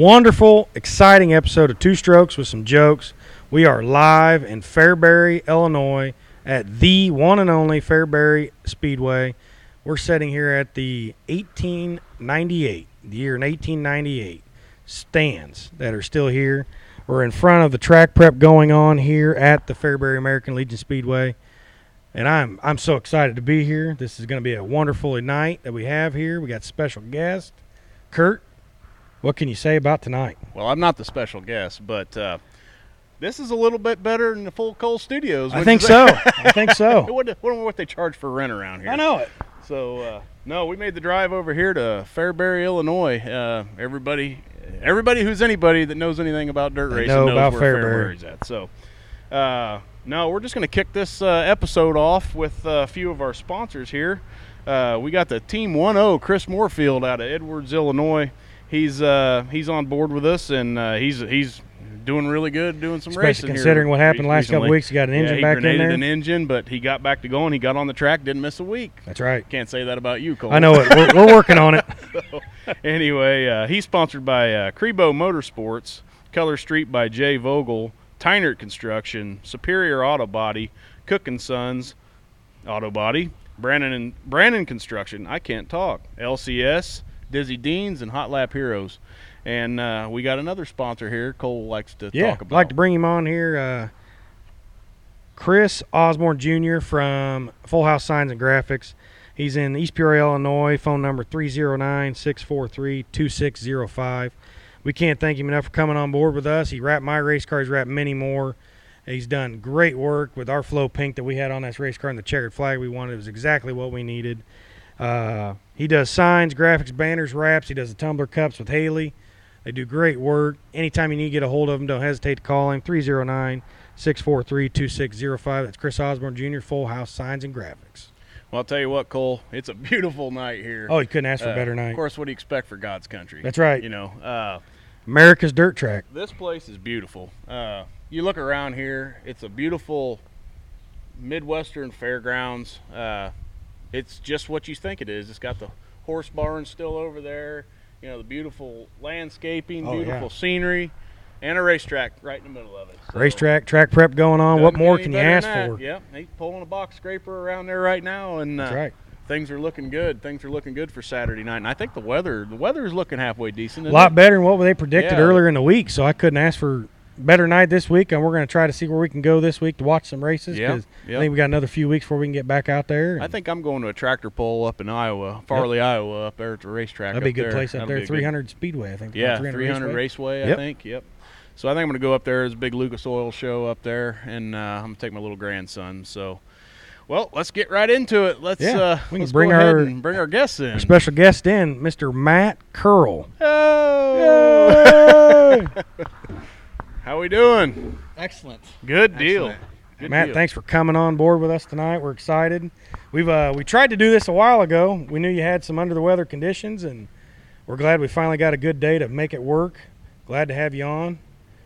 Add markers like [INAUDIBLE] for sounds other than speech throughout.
Wonderful, exciting episode of Two Strokes with some jokes. We are live in Fairbury, Illinois, at the one and only Fairbury Speedway. We're sitting here at the 1898, the year in 1898 stands that are still here. We're in front of the track prep going on here at the Fairbury American Legion Speedway. And I'm I'm so excited to be here. This is going to be a wonderful night that we have here. We got special guest, Kurt. What can you say about tonight? Well, I'm not the special guest, but uh, this is a little bit better than the full Cole Studios. I think so. [LAUGHS] I think I so. wonder, wonder what they charge for rent around here. I know it. So uh, no, we made the drive over here to Fairbury, Illinois. Uh, everybody, everybody who's anybody that knows anything about dirt racing know knows about where Fairbury. Fairbury's at. So uh, no, we're just going to kick this uh, episode off with a few of our sponsors here. Uh, we got the Team 1-0, Chris Moorfield out of Edwards, Illinois. He's uh, he's on board with us, and uh, he's he's doing really good, doing some Especially racing. here considering what happened re- last couple weeks. He got an Yeah, engine he back in there. an engine, but he got back to going. He got on the track, didn't miss a week. That's right. Can't say that about you, Cole. I know it. We're, we're working on it. [LAUGHS] anyway, uh, he's sponsored by uh, Crebo Motorsports, Color Street by Jay Vogel, Tynert Construction, Superior Auto Body, Cook and Sons Auto Body, Brandon and Brandon Construction. I can't talk. LCS, Dizzy Deans, and Hot Lap Heroes. And uh, we got another sponsor here. Cole likes to Yeah, talk I'd about. like to bring him on here. Uh, Chris Osborne Jr. from Full House Signs and Graphics. He's in East Peoria, Illinois. Phone number 309 643 2605. We can't thank him enough for coming on board with us. He wrapped my race car, he's wrapped many more. He's done great work with our flow pink that we had on this race car and the checkered flag we wanted. It was exactly what we needed. Uh, he does signs, graphics, banners, wraps. He does the tumbler cups with Haley. They do great work. Anytime you need to get a hold of them, don't hesitate to call him 309 643 2605. That's Chris Osborne Jr., Full House Signs and Graphics. well, I'll tell you what, Cole. It's a [LAUGHS] beautiful night here. Oh, you couldn't ask for a Uh, better Of course, what do you expect for God's country? That's right. You know, uh, America's Dirt Track. this place is beautiful. Uh, you look around here; it's a beautiful Midwestern fairgrounds. It's just what you think it is. It's got the horse barn still over there. You know, the beautiful landscaping, Oh, yeah. beautiful scenery, and a racetrack right in the middle of it. So, Racetrack, track prep going on. What more can you ask for? Yep, he's pulling a box scraper around there right now, and uh, right. things are looking good. Things are looking good for Saturday night, and I think the weather the weather is looking halfway decent. A lot it? better than what they predicted Yeah. earlier in the week, so I couldn't ask for better night this week. And we're going to try to see where we can go this week to watch some races Yeah, because yeah. I think we got another few weeks before we can get back out there. I think I'm going to a tractor pull up in Iowa, Farley, Iowa, up there at the racetrack. that'd be a good there. place up That'll there. be a good- 300 Speedway, I think. Yeah, 300 300 Raceway. Raceway, I think. Yep. So I think I'm going to go up there as a big Lucas Oil show up there, and uh, I'm going to take my little grandson. So, well, let's get right into it. Let's Yeah, uh, we can let's bring go ahead our- and bring our guests in. Our special guest in, Mr. Matt Curl. Oh! [LAUGHS] How we doing? Excellent. Good deal. Excellent. Good Matt, deal. thanks for coming on board with us tonight. We're excited. We've uh, we tried to do this a while ago. We knew you had some under the weather conditions, and we're glad we finally got a good day to make it work. Glad to have you on.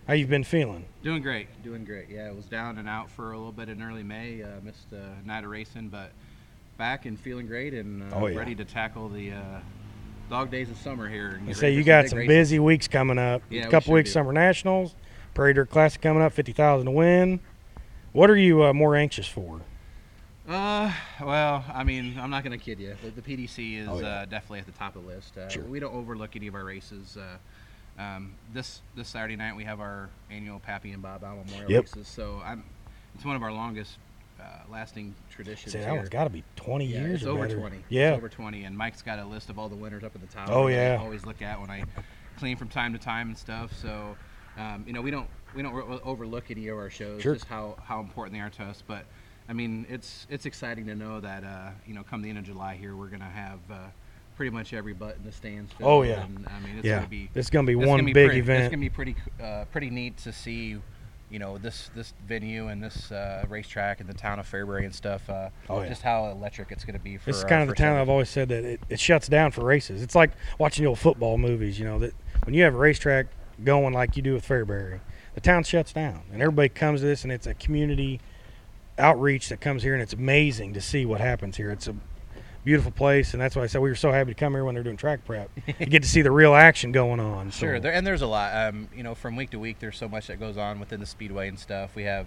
How you been feeling? Doing great. Doing great. Yeah, it was down and out for a little bit in early May. Uh, missed a night of racing, but back and feeling great and uh, Oh, yeah. ready to tackle the uh, dog days of summer here. And You get say ready you got big some races. busy weeks coming up. Yeah, a couple sure weeks do. Summer Nationals, Prairie Dirt Classic coming up, fifty thousand to win. What are you uh, more anxious for? Uh, well, I mean, I'm not gonna kid you. The, the PDC is Oh, yeah. uh, definitely at the top of the list. Uh, Sure. We don't overlook any of our races. Uh, um, this this Saturday night we have our annual Pappy and Bob Al Memorial Yep. races. So I'm, it's one of our longest uh, lasting traditions. Say that here. one's got to be twenty Yeah, years it's over better. 20. Yeah, It's over 20. And Mike's got a list of all the winners up at the top. Oh, that I yeah. always look at when I clean from time to time and stuff. So, um, you know, we don't we don't re- overlook any of our shows, Sure. just how, how important they are to us. But I mean, it's it's exciting to know that uh, you know, come the end of July here, we're gonna have uh, pretty much every butt in the stands. Filled, Oh, yeah. And, I mean, it's yeah. gonna be it's gonna be one gonna be big pretty, It's gonna be pretty uh, pretty neat to see. You know this this venue and this uh, racetrack and the town of Fairbury and stuff. Uh, Oh, yeah. Just how electric it's going to be for. This is uh, kind of the town I've always said that it, it shuts down for races. It's like watching the old football movies, you know, that when you have a racetrack going like you do with Fairbury, the town shuts down and everybody comes to this and it's a community outreach that comes here and it's amazing to see what happens here. It's a beautiful place, and that's why I said we were so happy to come here when they're doing track prep. [LAUGHS] you get to see the real action going on. so- Sure, there, and there's a lot. Um, you know, from week to week, there's so much that goes on within the speedway and stuff. We have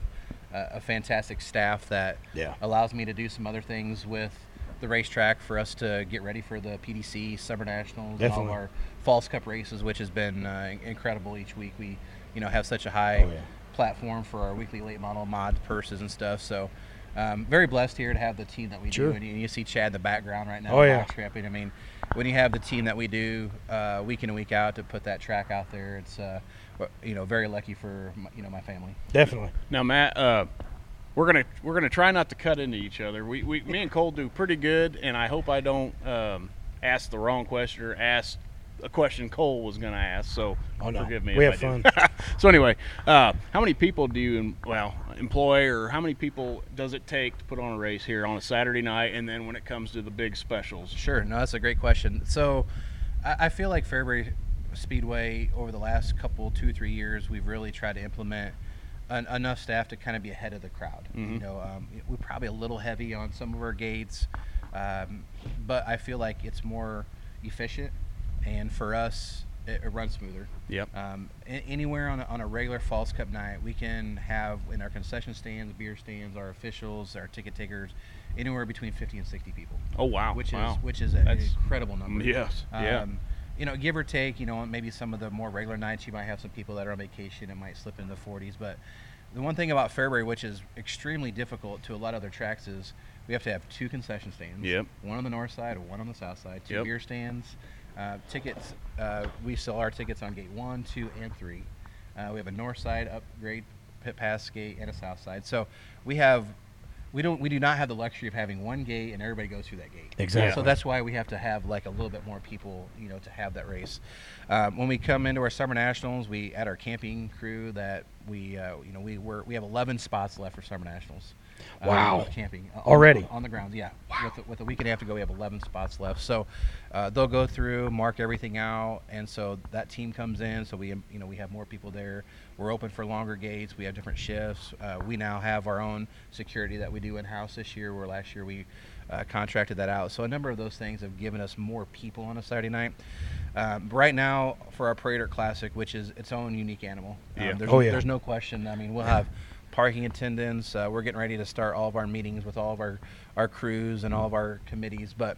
uh, a fantastic staff that Yeah. allows me to do some other things with the racetrack for us to get ready for the PDC Summer Nationals and all our Falls Cup races, which has been uh, incredible each week. We, you know, have such a high Oh, yeah. platform for our weekly late model mod purses and stuff. So. Um, very blessed here to have the team that we Sure. do, and you, you see Chad in the background right now. Oh, yeah. box trapping. I mean, when you have the team that we do uh, week in and week out to put that track out there, it's uh, you know very lucky for my, you know my family. Definitely. Now, Matt, uh, we're gonna we're gonna try not to cut into each other. We, we me and Cole do pretty good, and I hope I don't um, ask the wrong question or ask a question Cole was gonna ask. So Oh, no. forgive me. We if have I do. [LAUGHS] so anyway, uh, how many people do you well employ, or how many people does it take to put on a race here on a Saturday night, and then when it comes to the big specials? Sure, no, that's a great question. So, I, I feel like Fairbury Speedway over the last couple, two, three years, we've really tried to implement enough staff to kind of be ahead of the crowd. You Mhm. know, um, we're probably a little heavy on some of our gates, um, but I feel like it's more efficient, and for us, it, it runs smoother. Yep. Um, a- anywhere on a, on a regular Falls Cup night, we can have in our concession stands, beer stands, our officials, our ticket takers, anywhere between 50 and 60 people Oh wow. which wow. is which is an incredible number. Yes. yeah. You know, give or take, you know, maybe some of the more regular nights you might have some people that are on vacation and might slip into the 40s. But the one thing about Fairbury, which is extremely difficult to a lot of other tracks, is we have to have two concession stands. Yep. One on the north side, one on the south side. Two Yep. beer stands. Uh, tickets. Uh, we sell our tickets on gate one, two, and three. Uh, we have a north side upgrade pit pass gate and a south side. So we have. We don't. We do not have the luxury of having one gate and everybody goes through that gate. Exactly. So that's why we have to have like a little bit more people, you know, to have that race. Um, when we come into our summer nationals, we add our camping crew that we, uh, you know, we were we have 11 spots left for summer nationals. uh, Wow. with camping uh, Already? on, on the grounds. Yeah, with, a, with a week and a half to go, we have 11 spots left. So uh, they'll go through, mark everything out, and so that team comes in. So we, you know, we have more people there. We're open for longer gates. We have different shifts. Uh, we now have our own security that we do in house this year. Where last year we uh, contracted that out. So a number of those things have given us more people on a Saturday night. Um, right now, for our Prater Classic, which is its own unique animal, um, Yeah. there's, Oh, yeah. there's no question. I mean, we'll have parking attendants. Uh, we're getting ready to start all of our meetings with all of our, our crews and all of our committees, but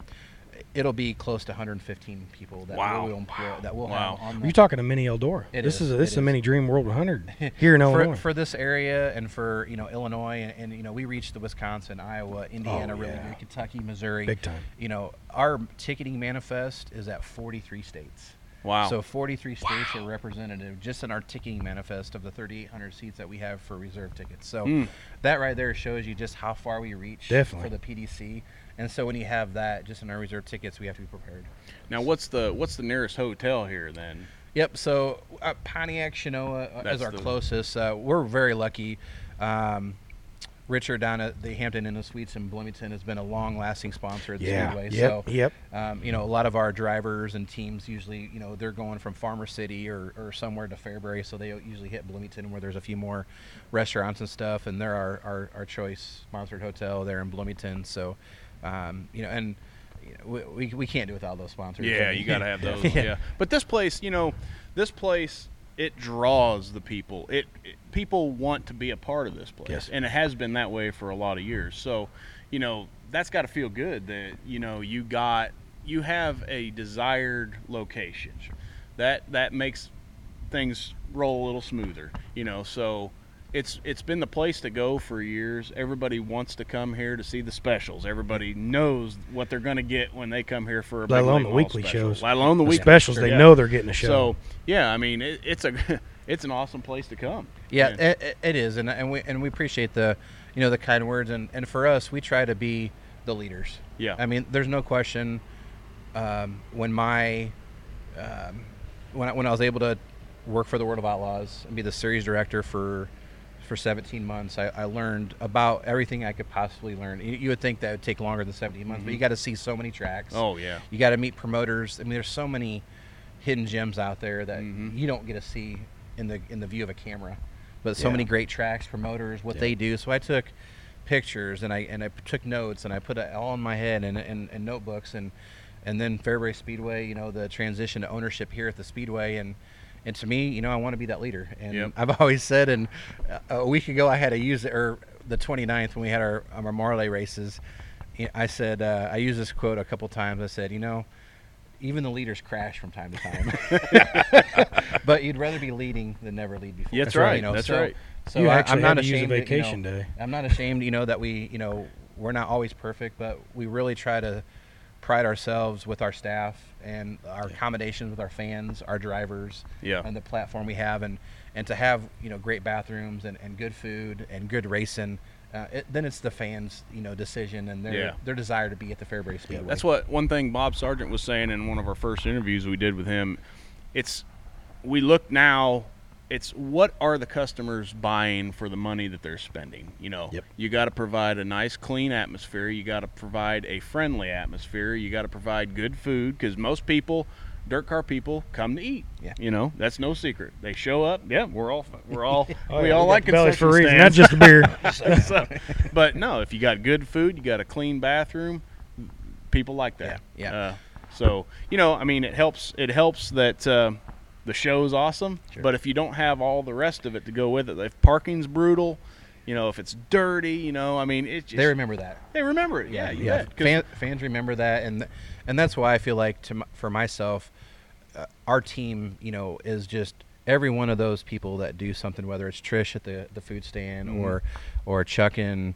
it'll be close to 115 people that Wow. we'll employ, that we'll Wow. have on You're talking a mini Eldora. It this is, is, a, this it is a mini Dream World 100 [LAUGHS] here in Illinois. for this area and for you know Illinois and, and you know we reached the Wisconsin, Iowa, oh, Indiana, really Oh, yeah. good, Kentucky, Missouri, Big time. You know our ticketing manifest is at 43 states. Wow. So 43 states are representative just in our ticketing manifest of the 3,800 seats that we have for reserve tickets. So Mm. that right there shows you just how far we reach Definitely. for the PDC. And so when you have that just in our reserve tickets, we have to be prepared. now, what's the what's the nearest hotel here then? Yep. So uh, Pontiac Chenoa uh, That's is our the- closest. Uh, we're very lucky. Um, Richard down at the Hampton Inn and Suites in Bloomington has been a long-lasting sponsor of the yeah. Speedway. Yep. So yep. um, you know, a lot of our drivers and teams usually, you know, they're going from Farmer City or, or somewhere to Fairbury, so they usually hit Bloomington where there's a few more restaurants and stuff, and they're our, our, our choice sponsored hotel there in Bloomington. So, um, you know, and you know, we, we, we can't do without those sponsors. I Yeah, mean, you got to have those. yeah. But this place, you know, this place it draws the people. It, it people want to be a part of this place, Yes. and it has been that way for a lot of years. So, you know, that's got to feel good that you know you got you have a desired location. That that makes things roll a little smoother. You know, so it's it's been the place to go for years. Everybody wants to come here to see the specials. Everybody knows what they're going to get when they come here for a Let alone the weekly special. shows. Let alone the The weekly specials, sure, they yeah. know they're getting a show. So yeah, I mean it, it's a [LAUGHS] it's an awesome place to come. Yeah, it, it- it is, and and we and we appreciate the, you know, the kind words, and and for us, we try to be the leaders. Yeah. I mean, there's no question. Um, when my, um, when I, when I was able to work for the World of Outlaws and be the series director for, for 17 months, I, I learned about everything I could possibly learn. You, you would think that would take longer than 17 months, but you got to see so many tracks. oh yeah. You got to meet promoters. I mean, there's so many hidden gems out there that Mhm. you don't get to see in the in the view of a camera. But so Yeah. many great tracks, promoters, what Yeah. they do. So I took pictures and I and I took notes and I put it all in my head and and, and notebooks and and then Fairbury Speedway, you know, the transition to ownership here at the Speedway and and to me, you know, I want to be that leader. And Yep. I've [LAUGHS] always said, and uh, a week ago I had to use it, or the 29th when we had our our Marley races, I said uh, I used this quote a couple times. I said, you know, even the leaders crash from time to time, [LAUGHS] but you'd rather be leading than never lead before. Yeah, that's right. You know, That's so, right. So You I, I'm not had to use a ashamed. that, you know, vacation day. I'm not ashamed, you know, that we, you know, we're not always perfect, but we really try to pride ourselves with our staff and our accommodations with our fans, our drivers, Yeah. and the platform we have, and and to have you know great bathrooms and, and good food and good racing. Uh, it, then it's the fans, you know, decision and their Yeah. their desire to be at the Fairbury Speedway. That's what one thing Bob Sargent was saying in one of our first interviews we did with him. It's we look now. It's what are the customers buying for the money that they're spending? You know, Yep. you got to provide a nice, clean atmosphere. You got to provide a friendly atmosphere. You got to provide good food because most people, dirt car people, come to eat. Yeah. You know, that's no secret. They show up. Yeah, we're all we're all [LAUGHS] Oh, we yeah, all got like bellies for concession reason. Not just beer. [LAUGHS] So- but no, if you got good food, you got a clean bathroom, people like that. Yeah, yeah. Uh, so you know, I mean, it helps. It helps that uh, the show's awesome. Sure. But if you don't have all the rest of it to go with it, if parking's brutal, you know, if it's dirty, you know, I mean, it just, they remember that. they remember it. Yeah, you yeah. Fan, fans remember that, and and that's why I feel like to for myself, uh, our team, you know, is just every one of those people that do something, whether it's Trish at the the food stand Mhm. or or Chuck and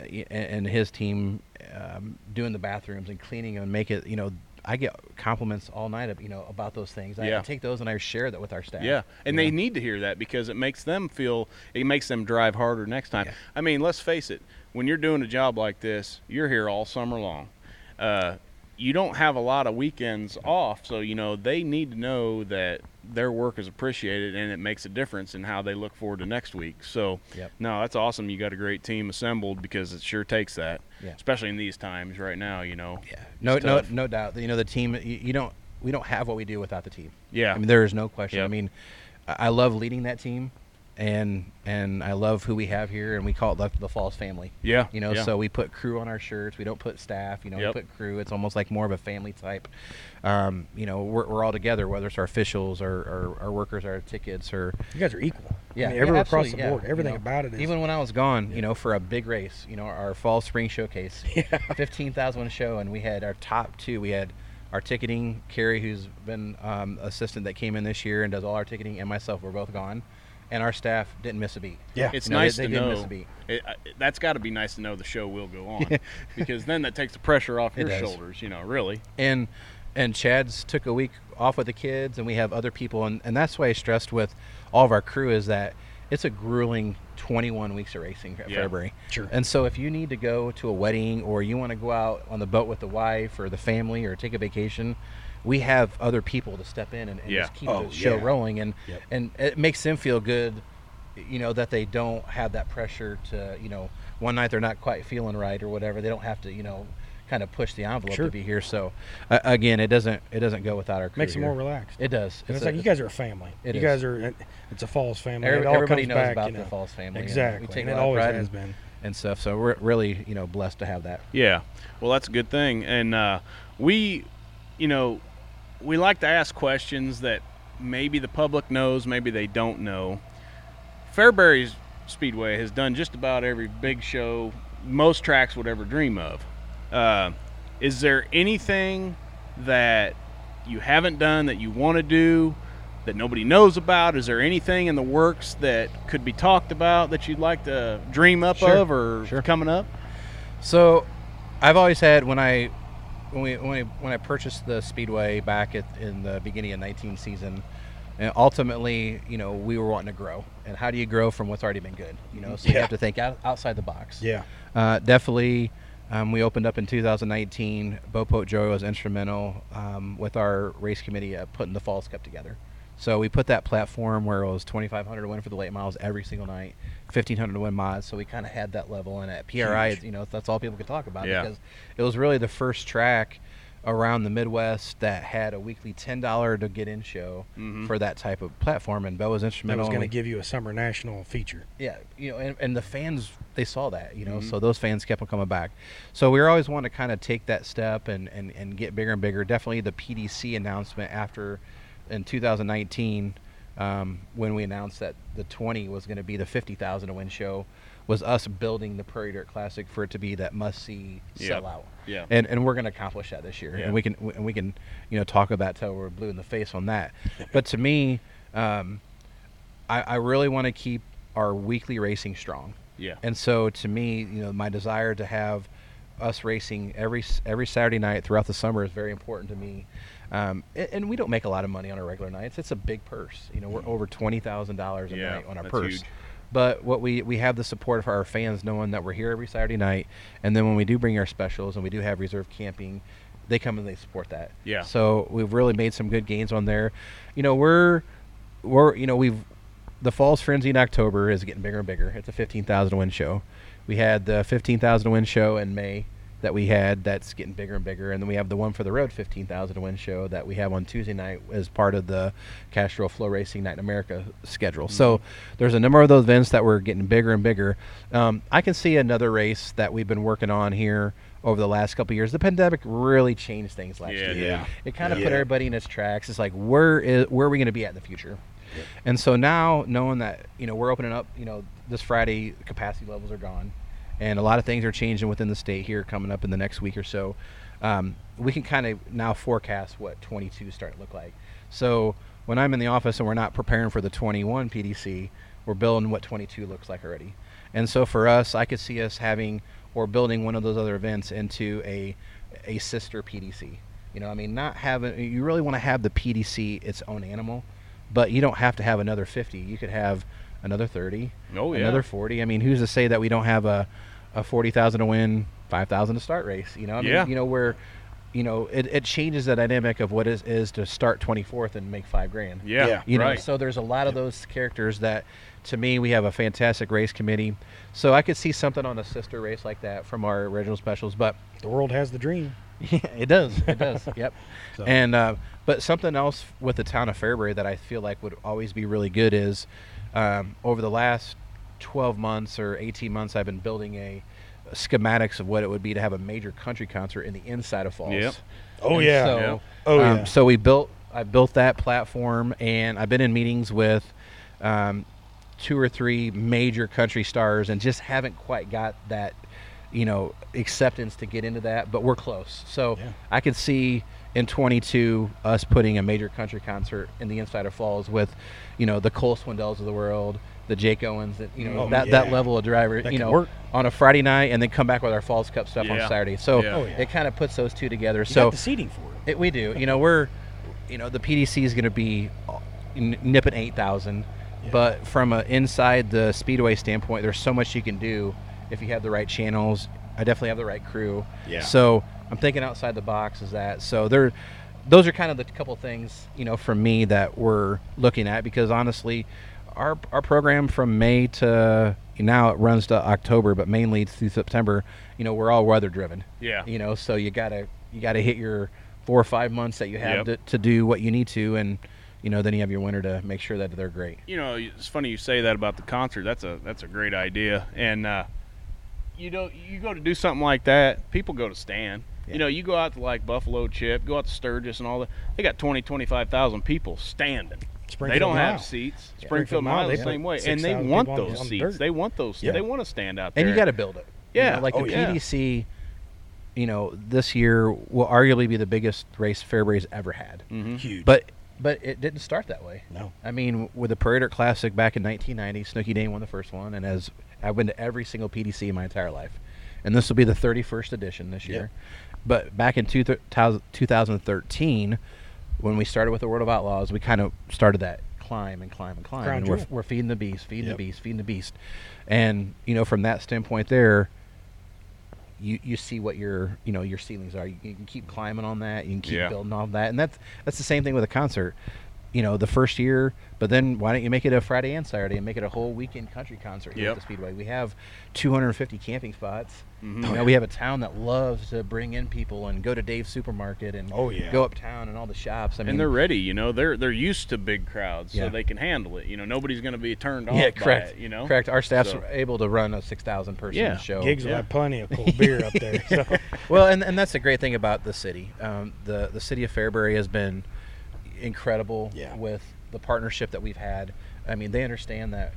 uh, and his team um, doing the bathrooms and cleaning them and make it, you know. I get compliments all night, you know, about those things. I, I take those and I share that with our staff. Yeah, and they know? need to hear that because it makes them feel it makes them drive harder next time. Yeah. I mean, let's face it, when you're doing a job like this, you're here all summer long. Uh, you don't have a lot of weekends off, so you know they need to know that their work is appreciated and it makes a difference in how they look forward to next week. So, Yep. no, that's awesome. You got a great team assembled because it sure takes that, Yeah. especially in these times right now. You know, Yeah, no, no, no doubt. You know, the team. You, you don't. We don't have what we do without the team. Yeah. I mean, there is no question. I mean, I love leading that team, and and I love who we have here, and we call it the, the Falls family. yeah, You know, yeah. so we put crew on our shirts. We don't put staff. You know, Yep. we put crew. It's almost like more of a family type. Um, you know, we're, we're all together, whether it's our officials or, or our workers, our tickets, or You guys are equal. yeah, I mean, yeah, everywhere across absolutely, the yeah. board. You Everything know, about it is. Even when I was gone, you know, for a big race, you know, our fall spring showcase, [LAUGHS] fifteen thousand show, and we had our top two. We had our ticketing, Carrie, who's been um, assistant that came in this year and does all our ticketing, and myself were both gone, and our staff didn't miss a beat. yeah. It's You know, they- nice they to didn't know. miss a beat. It, I- that's got to be nice to know the show will go on, [LAUGHS] because then that takes the pressure off your shoulders. You know, really. and and Chad's took a week off with the kids, and we have other people, and, and that's why I stressed with all of our crew is that it's a grueling 21 weeks of racing at Yeah. Fairbury. Sure. And so if you need to go to a wedding or you want to go out on the boat with the wife or the family or take a vacation, we have other people to step in and, and Yeah. just keep Oh, the show yeah. rolling, and Yep. and it makes them feel good. You know that they don't have that pressure to you know one night they're not quite feeling right or whatever. They don't have to you know kind of push the envelope Sure. to be here. So uh, again, it doesn't it doesn't go without our crew Makes it more relaxed. It does. And it's a- like you guys are a family. It you is. guys are. It's a Falls family. every- it all everybody comes knows back, about you the know. Falls family. and Exactly. we take and a it always has in- been. and stuff. So we're really you know blessed to have that. Yeah. Well, that's a good thing. And uh, we, you know, we like to ask questions that maybe the public knows, maybe they don't know. Fairbury's Speedway has done just about every big show most tracks would ever dream of. Uh, is there anything that you haven't done that you want to do that nobody knows about? Is there anything in the works that could be talked about that you'd like to dream up Sure. of or Sure. coming up? So, I've always had when I when we when, we, when I purchased the speedway back at in the beginning of 19 season, and ultimately, you know, we were wanting to grow. And how do you grow from what's already been good? You know, so you have to think out, outside the box. Yeah. Uh, definitely, um, we opened up in 2019. Bopote Joey was instrumental um, with our race committee at putting the Falls Cup together. So we put that platform where it was 2,500 to win for the late miles every single night, 1,500 to win mods. So we kind of had that level, and at PRI, Huge. you know, that's all people could talk about Yeah. because it was really the first track around the Midwest that had a weekly ten dollar to get in show Mhm. for that type of platform, and Bo was instrumental. That was going to give you a summer national feature. yeah, you know, and, and the fans they saw that, you know, Mhm. so those fans kept on coming back. So we were always wanting to kind of take that step and, and, and get bigger and bigger. Definitely the PDC announcement after in 2019 um, when we announced that the 20 was going to be the 50,000 to win show was us building the Prairie Dirt Classic for it to be that must see Yep. sellout. Yeah. And, and we're going to accomplish that this year, Yeah. and we can and we can you know talk about till we're blue in the face on that. [LAUGHS] but to me, um, I, I really want to keep our weekly racing strong. Yeah. And so to me, you know, my desire to have us racing every every Saturday night throughout the summer is very important to me. Um, a- and, we don't make a lot of money on our regular nights. It's a big purse. You know, we're over twenty thousand dollars a Yeah, night on our purse. huge. But what we we have the support of our fans, knowing that we're here every Saturday night, and then when we do bring our specials and we do have reserve camping, they come and they support that. Yeah. So we've really made some good gains on there. You know, we're we're you know we've the Falls Frenzy in October is getting bigger and bigger. It's a fifteen thousand win show. We had the fifteen thousand win show in May that we had that's getting bigger and bigger, and then we have the one for the road fifteen thousand win show that we have on Tuesday night as part of the Castrol FloRacing Night in America schedule. So there's a number of those events that were getting bigger and bigger. Um, I can see another race that we've been working on here over the last couple of years. The pandemic really changed things last Yeah, year. yeah. It kind of Yeah. put everybody in its tracks. It's like where is where are we going to be at in the future? And so now, knowing that you know we're opening up, you know this Friday capacity levels are gone, and a lot of things are changing within the state here coming up in the next week or so. Um, we can kind of now forecast what 22 start to look like. So when I'm in the office and we're not preparing for the 21 PDC, we're building what 22 looks like already. And so for us, I could see us having or building one of those other events into a a sister PDC. You know, I mean, not having you really want to have the PDC its own animal, but you don't have to have another 50. You could have another 30, Oh, yeah. another 40. I mean, who's to say that we don't have a a 40,000 to win, 5,000 to start race? You know, I mean, Yeah. you know where you know it, it changes the dynamic of what is is to start 24th and make 5 grand. Yeah. Yeah. You know, right. so there's a lot of those characters that, to me, we have a fantastic race committee. So I could see something on a sister race like that from our original specials, but The world has the dream. [LAUGHS] yeah, it does. It does. [LAUGHS] yep. So- And uh, but something else with the town of Fairbury that I feel like would always be really good is um, over the last 12 months or 18 months, I've been building a schematics of what it would be to have a major country concert in the inside of Falls. Yep. Oh And yeah. So, Yeah. Oh um, yeah. So we built. I built that platform, and I've been in meetings with um, two or three major country stars, and just haven't quite got that, you know, acceptance to get into that. But we're close. So Yeah. I could see in 22 us putting a major country concert in the inside of Falls with, you know, the Cole Swindells of the world, the Jake Owens, that you know Oh, that that level of driver, That you know, work. on a Friday night, and then come back with our Falls Cup stuff Yeah. on Saturday. So Yeah. Oh, yeah. it kind of puts those two together. You so got the seating for it. it, we do. You know, we're, you know, the PDC is going to be uh, nipping eight thousand, Yeah. but from a inside the speedway standpoint, there's so much you can do if you have the right channels. I definitely have the right crew. Yeah. So I'm thinking outside the box. Is that so? There, those are kind of the couple things you know from me that we're looking at because honestly, our our program from May to now it runs to October, but mainly it's through September. You know, we're all weather driven Yeah. you know so you gotta you gotta hit your four or five months that you have Yep. to, to do what you need to and you know then you have your winter to make sure that they're great you know, it's funny you say that about the concert. That's a that's a great idea. And uh, you know, you go to do something like that, people go to stand. Yeah. You know, you go out to like Buffalo Chip, go out to Sturgis and all that. They got 20, 25,000 people standing. They Springfield don't Mile. have seats. Yeah. Springfield Springfield Mile, Mile the they same put way, and they want people on the- those on seats. dirt. They want those. Yeah. They want to stand out there. and you got to build it You Yeah. know, like Oh, the yeah. pdc you know this year will arguably be the biggest race fairbury's ever had Mhm. Huge. but but it didn't start that way no. I mean, with the Prairie Dirt Classic back in 1990, Snooky Dane won the first one, and as I've been to every single PDC in my entire life, and this will be the 31st edition this Yeah. year. But back in two thou- 2013, when we started with the World of Outlaws, we kind of started that climb and climb and climb, Crown and we're, we're feeding the beast, feeding Yep. the beast, feeding the beast, and you know, from that standpoint, there. You, you see what your you know your ceilings are. You, you can keep climbing on that. You can keep Yeah. building on that, and that's that's the same thing with a concert you know, the first year, but then why don't you make it a Friday and Saturday and make it a whole weekend country concert here Yep. at the Speedway? We have 250 camping spots. Mhm. You know, we have a town that loves to bring in people and go to Dave's Supermarket and Oh, yeah. go uptown and all the shops. I mean, and they're ready, you know. They're they're used to big crowds, Yeah. so they can handle it. You know, nobody's going to be turned off yeah, by correct. it. You know, correct. Our staff's So- able to run a 6,000 person Yeah. show. Gigs will have plenty of cold beer up there. So. [LAUGHS] well, and, and that's the great thing about the city. Um, the the city of Fairbury has been incredible Yeah. with the partnership that we've had. I mean, they understand that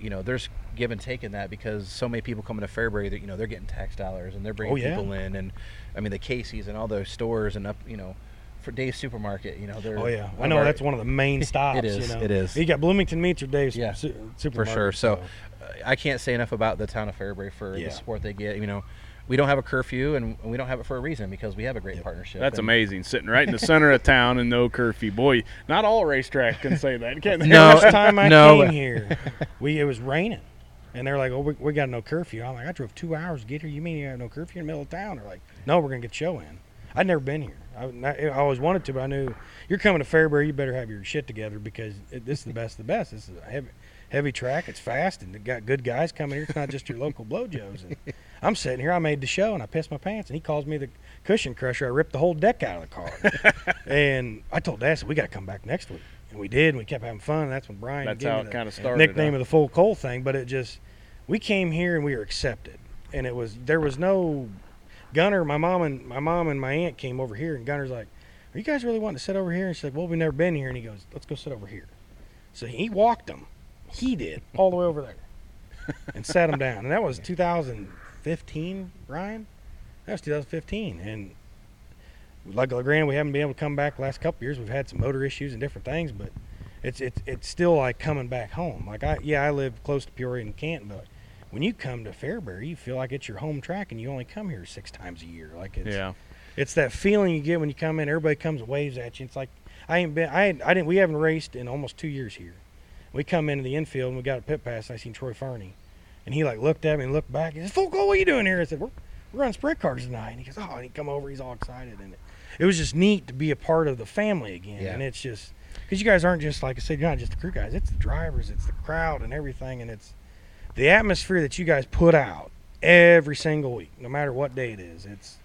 you know there's give and take in that because so many people coming to Fairbury that you know they're getting tax dollars and they're bringing Oh, yeah. people in, and I mean the Casey's and all those stores and up you know for Dave's Supermarket, you know they're Oh yeah, I know our- that's one of the main [LAUGHS] stops. It is, You know? it is. You got Bloomington Meats or Dave's Yeah, su- for sure. So uh, I can't say enough about the town of Fairbury for Yeah. the support they get. You know, we don't have a curfew and we don't have it for a reason because we have a great Yep. partnership. That's and- amazing. Sitting right in the center of town and no curfew. Boy, not all racetrack can say that, can they? [LAUGHS] No. Last time I no. came [LAUGHS] here, we it was raining, and they're like, "Oh, we, we got no curfew." I'm like, "I drove two hours to get here. You mean you have no curfew in the middle of town?" They're like, "No, we're gonna get show in." I'd never been here. I, I always wanted to, but I knew you're coming to Fairbury. You better have your shit together because it, this is the best of the best. This is a heavy, heavy track. It's fast, and they got good guys coming here. It's not just your local blowjos. And I'm sitting here. I made the show, and I pissed my pants. And he calls me the cushion crusher. I ripped the whole deck out of the car. [LAUGHS] and I told Dad, "We got to come back next week." And we did. And we kept having fun. And that's when Brian That's gave how me it the kind of started. nickname huh? of the full coal thing. But it just, we came here and we were accepted, and it was there was no Gunner. My mom and my mom and my aunt came over here, and Gunner's like, "Are you guys really wanting to sit over here?" And she's like, "Well, we've never been here." And he goes, "Let's go sit over here." So he walked them. He did all the way over there, [LAUGHS] and sat him down. And that was 2015, Ryan. That was 2015, and like granted, we haven't been able to come back the last couple years. We've had some motor issues and different things, but it's it's it's still like coming back home. Like I yeah, I live close to Peoria and Canton, but when you come to Fairbury, you feel like it's your home track, and you only come here six times a year. Like it's Yeah. it's that feeling you get when you come in. Everybody comes and waves at you. It's like I ain't been I I didn't we haven't raced in almost two years here. We come into the infield and we got a pit pass. And I seen Troy Farney, and he like looked at me and looked back. He said, "Foco, what are you doing here?" I said, "We're we're running sprint cars tonight." And he goes, "Oh," and he come over. He's all excited, and it, it was just neat to be a part of the family again. Yeah. And it's just because you guys aren't just like I said, you're not just the crew guys. It's the drivers, it's the crowd, and everything, and it's the atmosphere that you guys put out every single week, no matter what day it is. It's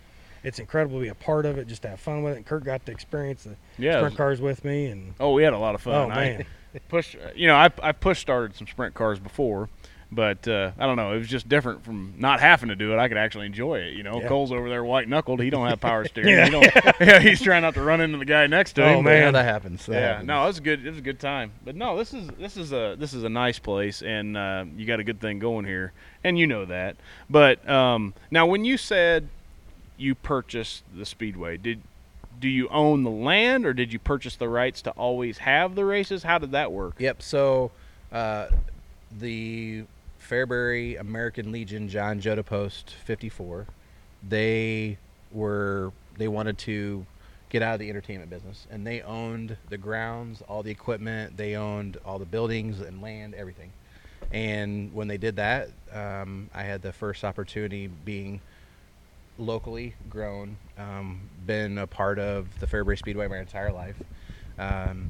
it's incredible to be a part of it, just to have fun with it. And Kurt got to experience the Yeah. sprint cars with me, and Oh, we had a lot of fun. oh I- man, [LAUGHS] push you know I I push started some sprint cars before, but uh, I don't know. It was just different from not having to do it. I could actually enjoy it. You know, Yeah. Cole's over there white knuckled. He don't have power [LAUGHS] steering. Yeah. He don't, [LAUGHS] yeah, he's trying not to run into the guy next to Oh, him. Oh man. that happens. That Yeah, happens. no, it was a good. It was a good time. But no, this is this is a this is a nice place, and uh, you got a good thing going here, and you know that. But um, now, when you said you purchased the speedway, did do you own the land, or did you purchase the rights to always have the races? How did that work? Yep. So, uh, the Fairbury American Legion John Jota Post 54, they were they wanted to get out of the entertainment business, and they owned the grounds, all the equipment, they owned all the buildings and land, everything. And when they did that, um, I had the first opportunity being locally grown, um, been a part of the Fairbury Speedway my entire life, um,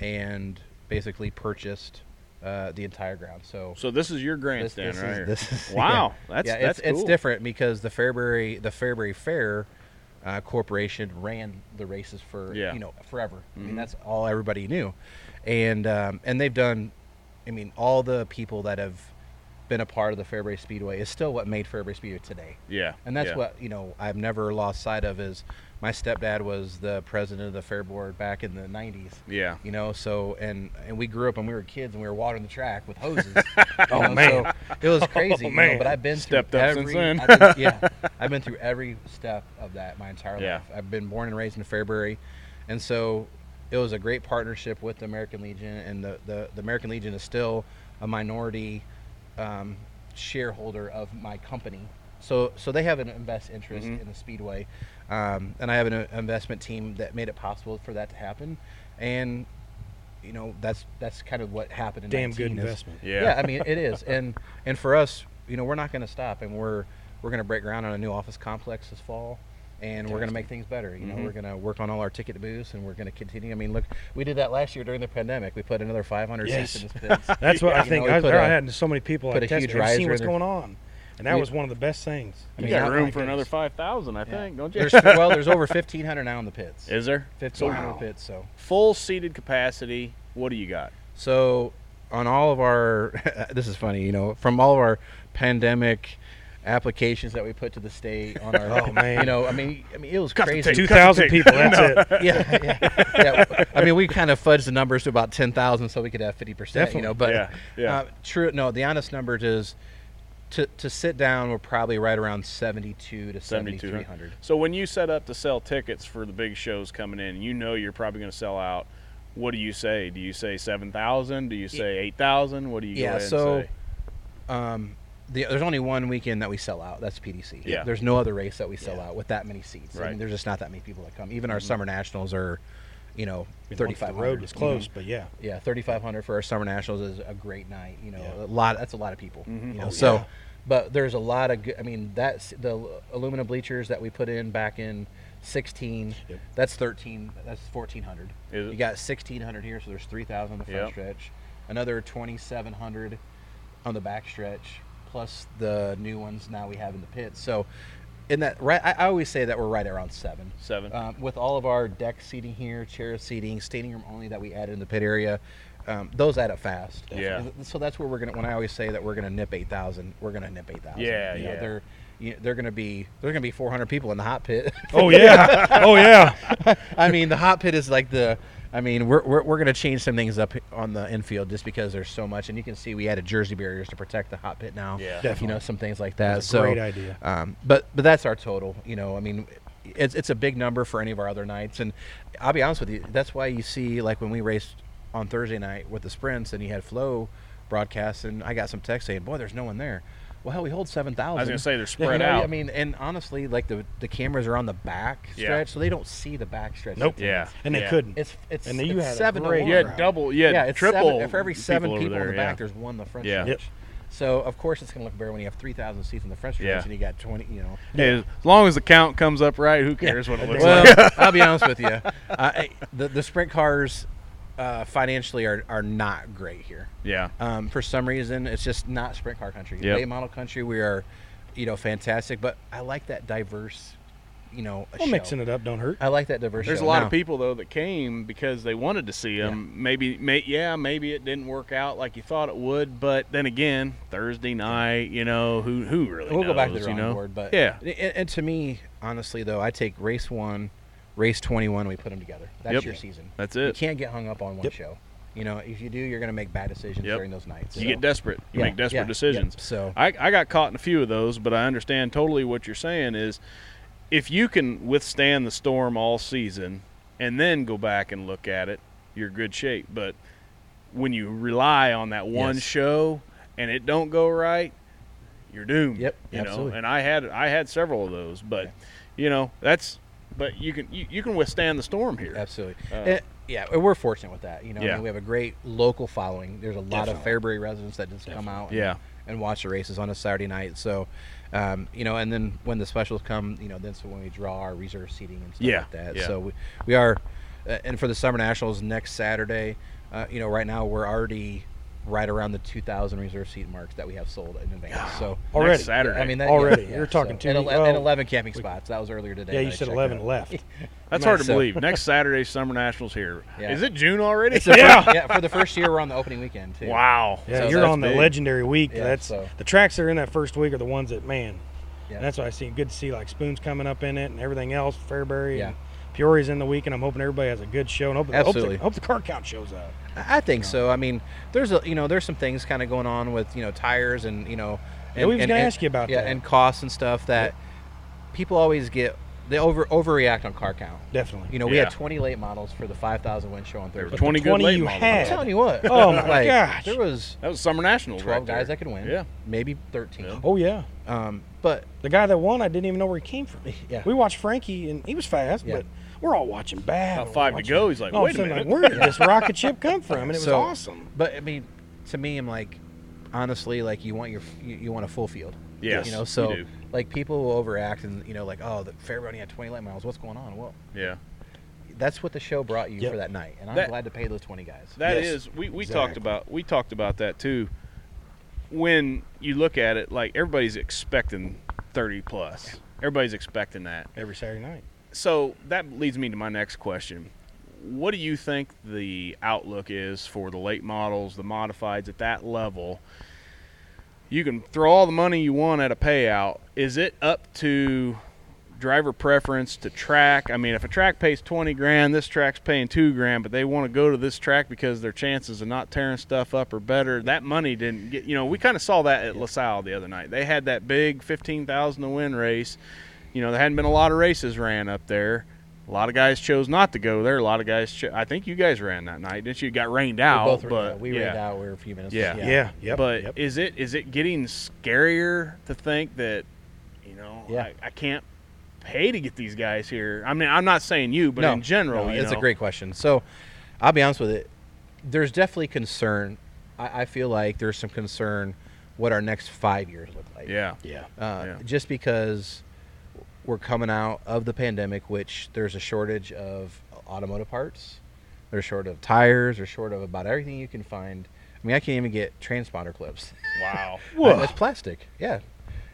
and basically purchased uh, the entire ground. So So this is your this, grandstand this right is, here. this is [LAUGHS] wow, yeah. that's yeah, that's it's, it's different because the Fairbury the Fairbury Fair uh, Corporation ran the races for Yeah. you know forever. I Mhm. mean that's all everybody knew, and um, and they've done. I mean, all the people that have been a part of the Fairbury Speedway is still what made Fairbury Speedway today. Yeah, And that's yeah. what you know I've never lost sight of is my stepdad was the president of the fair board back in the 90s. Yeah, You know, so and and we grew up and we were kids and we were watering the track with hoses. [LAUGHS] Oh, [LAUGHS] oh You know, man. so it was crazy. Oh, you know, but I've been Stepped through up since every, then. I've been- yeah, [LAUGHS] I've been through every step of that my entire Yeah. life. I've been born and raised in Fairbury, and so it was a great partnership with the American Legion, and the the, the American Legion is still a minority um, shareholder of my company. So so they have an invest interest Mhm. in the speedway, um, and I have an uh, investment team that made it possible for that to happen, and you know that's that's kind of what happened in damn good 19 is- investment. yeah, yeah, I mean it is, [LAUGHS] and and for us, you know, we're not going to stop, and we're we're going to break ground on a new office complex this fall. And we're going to make things better. You know, Mhm. we're going to work on all our ticket booths, and we're going to continue. I mean, look, we did that last year during the pandemic. We put another 500 Yes. seats in this pit. [LAUGHS] That's what Yeah. I think. You know, we I, put I a- had so many people put like a testing huge and seen what's going on, and that We- was one of the best things. I You got room my for another five thousand, I Yeah. think, don't you? There's well, there's over 1,500 now in the pits. Is there 1,500 Wow. pits. So, full seated capacity? What do you got? so on all of our, [LAUGHS] this is funny. You know, from all of our pandemic applications that we put to the state on our, [LAUGHS] Oh, man. you know, I mean, I mean, it was Cut the crazy. Two thousand people. That's it. yeah, yeah, yeah. I mean, we kind of fudged the numbers to about ten thousand, so we could have fifty percent. You know, but Yeah, yeah. Uh, true. No, the honest numbers is to to sit down, we're probably right around seventy-two to 7,300. So when you set up to sell tickets for the big shows coming in, you know you're probably going to sell out. What do you say? Do you say seven thousand? Do you say eight thousand? What do you Yeah, go ahead so- and say? Um, the, there's only one weekend that we sell out. That's PDC. Yeah. There's no other race that we sell Yeah. out with that many seats. I Right. mean, there's just not that many people that come. Even our Mhm. summer nationals are, you know, I mean, once thirty-five The road hundred. was but yeah. Yeah, thirty-five hundred for our summer nationals is a great night. You know, Yeah. a lot. That's a lot of people. Mhm. You know, Oh, so. yeah. But there's a lot of. Good, I mean, that's the aluminum bleachers that we put in back in sixteen. Yep. That's thirteen. That's fourteen hundred. You got sixteen hundred here, so there's three thousand on the front Yep. stretch. Another twenty-seven hundred on the back stretch, plus the new ones now we have in the pit. So, in that, right, I, I always say that we're right around seven. Seven. Um, with all of our deck seating here, chair seating, standing room only that we added in the pit area, um, those add up fast. Yeah. So that's where we're gonna. When I always say that we're gonna nip eight thousand, we're gonna nip eight thousand. Yeah, you know, yeah. They're you they're gonna be there's gonna be 400 people in the hot pit. Oh yeah. [LAUGHS] oh yeah. I mean, the hot pit is like the. I mean, we're, we're, we're going to change some things up on the infield just because there's so much, and you can see we added jersey barriers to protect the hot pit now. Yeah. you know some things like that. That's a so great idea. um, but but that's our total. You know, I mean, it's it's a big number for any of our other nights, and I'll be honest with you. That's why you see like when we raced on Thursday night with the sprints, and you had Flo broadcast, and I got some text saying, "Boy, there's no one there." Well, hell, we hold seven thousand. I was going to say they're You spread know, out. I mean, and honestly, like the the cameras are on the back Yeah. stretch, so they don't see the back stretch. Nope. yeah. And they yeah. couldn't. It's it's And then you it's had seven to great one. You had double. You had yeah, it's triple. Seven, for every seven over people, there, in the yeah. back, there's one in the front Yeah. stretch. Yep. So of course it's gonna look better when you have three thousand seats in the front stretch Yeah. and you got twenty. You know. Hey, as long as the count comes up right, who cares what it looks Well, like? I'll be honest with you. Uh, the the sprint cars uh, financially are, are not great here. Yeah. Um, for some reason, it's just not sprint car country. Yep. Late model country, we are, you know, fantastic. But I like that diverse, you know, Well, show. mixing it up don't hurt. I like that diverse. There's a lot Now- of people though that came because they wanted to see him. Maybe, may, yeah, maybe it didn't work out like you thought it would. But then again, Thursday night, you know, who who really We'll go back to knows, the you drawing know? board, but yeah, And, and to me, honestly, though, I take race one, race twenty-one, we put them together. That's Yep. your season. that's it. You can't get hung up on one Yep. show. You know, if you do, you're going to make bad decisions Yep. during those nights. You So- get desperate. You Yeah, make desperate yeah, yeah. decisions. So I, I got caught in a few of those, but I understand totally what you're saying is if you can withstand the storm all season and then go back and look at it, you're good shape. But when you rely on that one Yes. show and it don't go right, you're doomed. Yep, you absolutely. know. And I had I had several of those, but you know that's but you can you, you can withstand the storm here. absolutely. Uh, Eh, yeah, and we're fortunate with that. You know, I Yeah. mean, we have a great local following. There's a lot of Fairbury residents that just come out and, Yeah. and watch the races on a Saturday night. So, um, you know, and then when the specials come, you know, that's when we draw our reserve seating and stuff Yeah, like that. yeah. So we, we are, uh, and for the Summer Nationals next Saturday, uh, you know, right now we're already right around the 2,000 reserve seat marks that we have sold in advance. So Already. Next Saturday. I mean, that, Already. yeah, You're talking so, two and, weeks- ele- and 11 camping spots. That was earlier today. Yeah, you I said 11 out. left. [LAUGHS] that's hard to so- believe. Next Saturday, Summer Nationals here. Yeah. Is it June already? It's Yeah. first, yeah, for the first year we're on the opening weekend too. wow. Yeah, So you're that's on the big. legendary week. Yeah, that's so- the tracks that are in that first week are the ones that man. Yeah. And that's why I see good to see like spoons coming up in it and everything else. Fairbury Yeah. and Peoria's in the week, and I'm hoping everybody has a good show and hope, hope, Absolutely. the, hope the car count shows up. I I think so. I mean, there's a you know there's some things kind of going on with you know tires and you know. Yeah, And, we was and- gonna and- ask you about yeah, that. and costs and stuff that people always get they over overreact on car count. Definitely. You know, we Yeah. had 20 late models for the 5,000 win show on There were Thursday. 20 good 20 late you models. had. I'm telling you what. Oh, my [LAUGHS] like, gosh. There was That was Summer Nationals. 12 right guys there. that could win. Yeah. Maybe 13. Yeah. oh yeah, Um, but the guy that won, I didn't even know where he came from. [LAUGHS] yeah. We watched Frankie, and he was fast, Yeah. but we're all watching back. About We're five to watching- go. He's like, all of wait a minute. Like, where did [LAUGHS] this rocket ship come from? And it was So- awesome. But I mean, to me, I'm like, honestly, like you want your you, you want a full field. Yes, You know, so do. like people will overact and you know like oh the Fairbury only had 20 late miles. What's going on? Well, Yeah. that's what the show brought you Yep. for that night, and I'm That- glad to pay those 20 guys. That Yes, is, we, we talked about we talked about that too. When you look at it, like everybody's expecting thirty plus. Everybody's expecting that. every Saturday night. So that leads me to my next question. What do you think the outlook is for the late models, the modifieds at that level? You can throw all the money you want at a payout. Is it up to driver preference to track? I mean, if a track pays 20 grand, this track's paying 2 grand, but they want to go to this track because their chances of not tearing stuff up are better. That money didn't get, you know, we kind of saw that at LaSalle the other night. They had that big 15,000 to win race. You know, there hadn't been a lot of races ran up there. A lot of guys chose not to go there. A lot of guys, cho- I think you guys ran that night, didn't you? Got rained we out, both were, but yeah, we yeah. rained out. We were a few minutes. Yeah. Yeah, yep. but yep. is it is it getting scarier to think that you know Yeah. I, I can't pay to get these guys here? I mean, I'm not saying you, but no, in general, no, you it's know, a great question. So, I'll be honest with it. There's definitely concern. I, I feel like there's some concern what our next five years look like. Yeah, yeah. Uh, Yeah. Just because we're coming out of the pandemic, which there's a shortage of automotive parts, They're short of tires, They're short of about everything you can find. I mean, I can't even get transponder clips. wow, [LAUGHS] Uh, It's plastic. Yeah.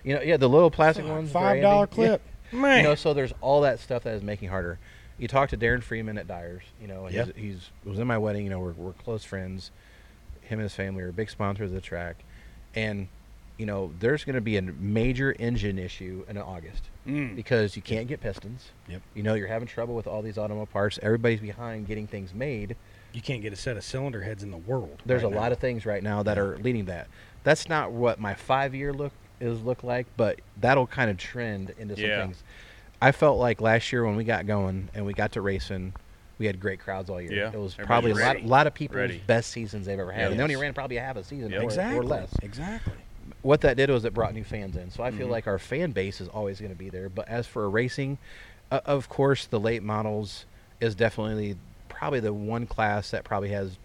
You know, yeah, the little plastic ones. Five dollar handy. Yeah. clip. man. [LAUGHS] You know, so there's all that stuff that is making harder. You talk to Darren Freeman at Dyers. You know, he's, Yep. he's was in my wedding. You know, we're, we're close friends. Him and his family are big sponsors of the track, and you know, there's going to be a major engine issue in August Mm. because you can't get pistons. Yep. You know, you're having trouble with all these automotive parts. Everybody's behind getting things made. You can't get a set of cylinder heads in the world. There's right a now. lot of things right now that are leading that. That's not what my five year look is look like, but that'll kind of trend into some Yeah. things. I felt like last year when we got going and we got to racing, we had great crowds all year. Yeah, It was everybody's probably a lot, lot of people's Ready. best seasons they've ever had. Yes. And they only ran probably a half a season Yep. or, exactly. or less. Exactly. What that did was it brought new fans in. So I feel Mhm. like our fan base is always going to be there. But as for racing, uh, of course, the late models is definitely probably the one class that probably has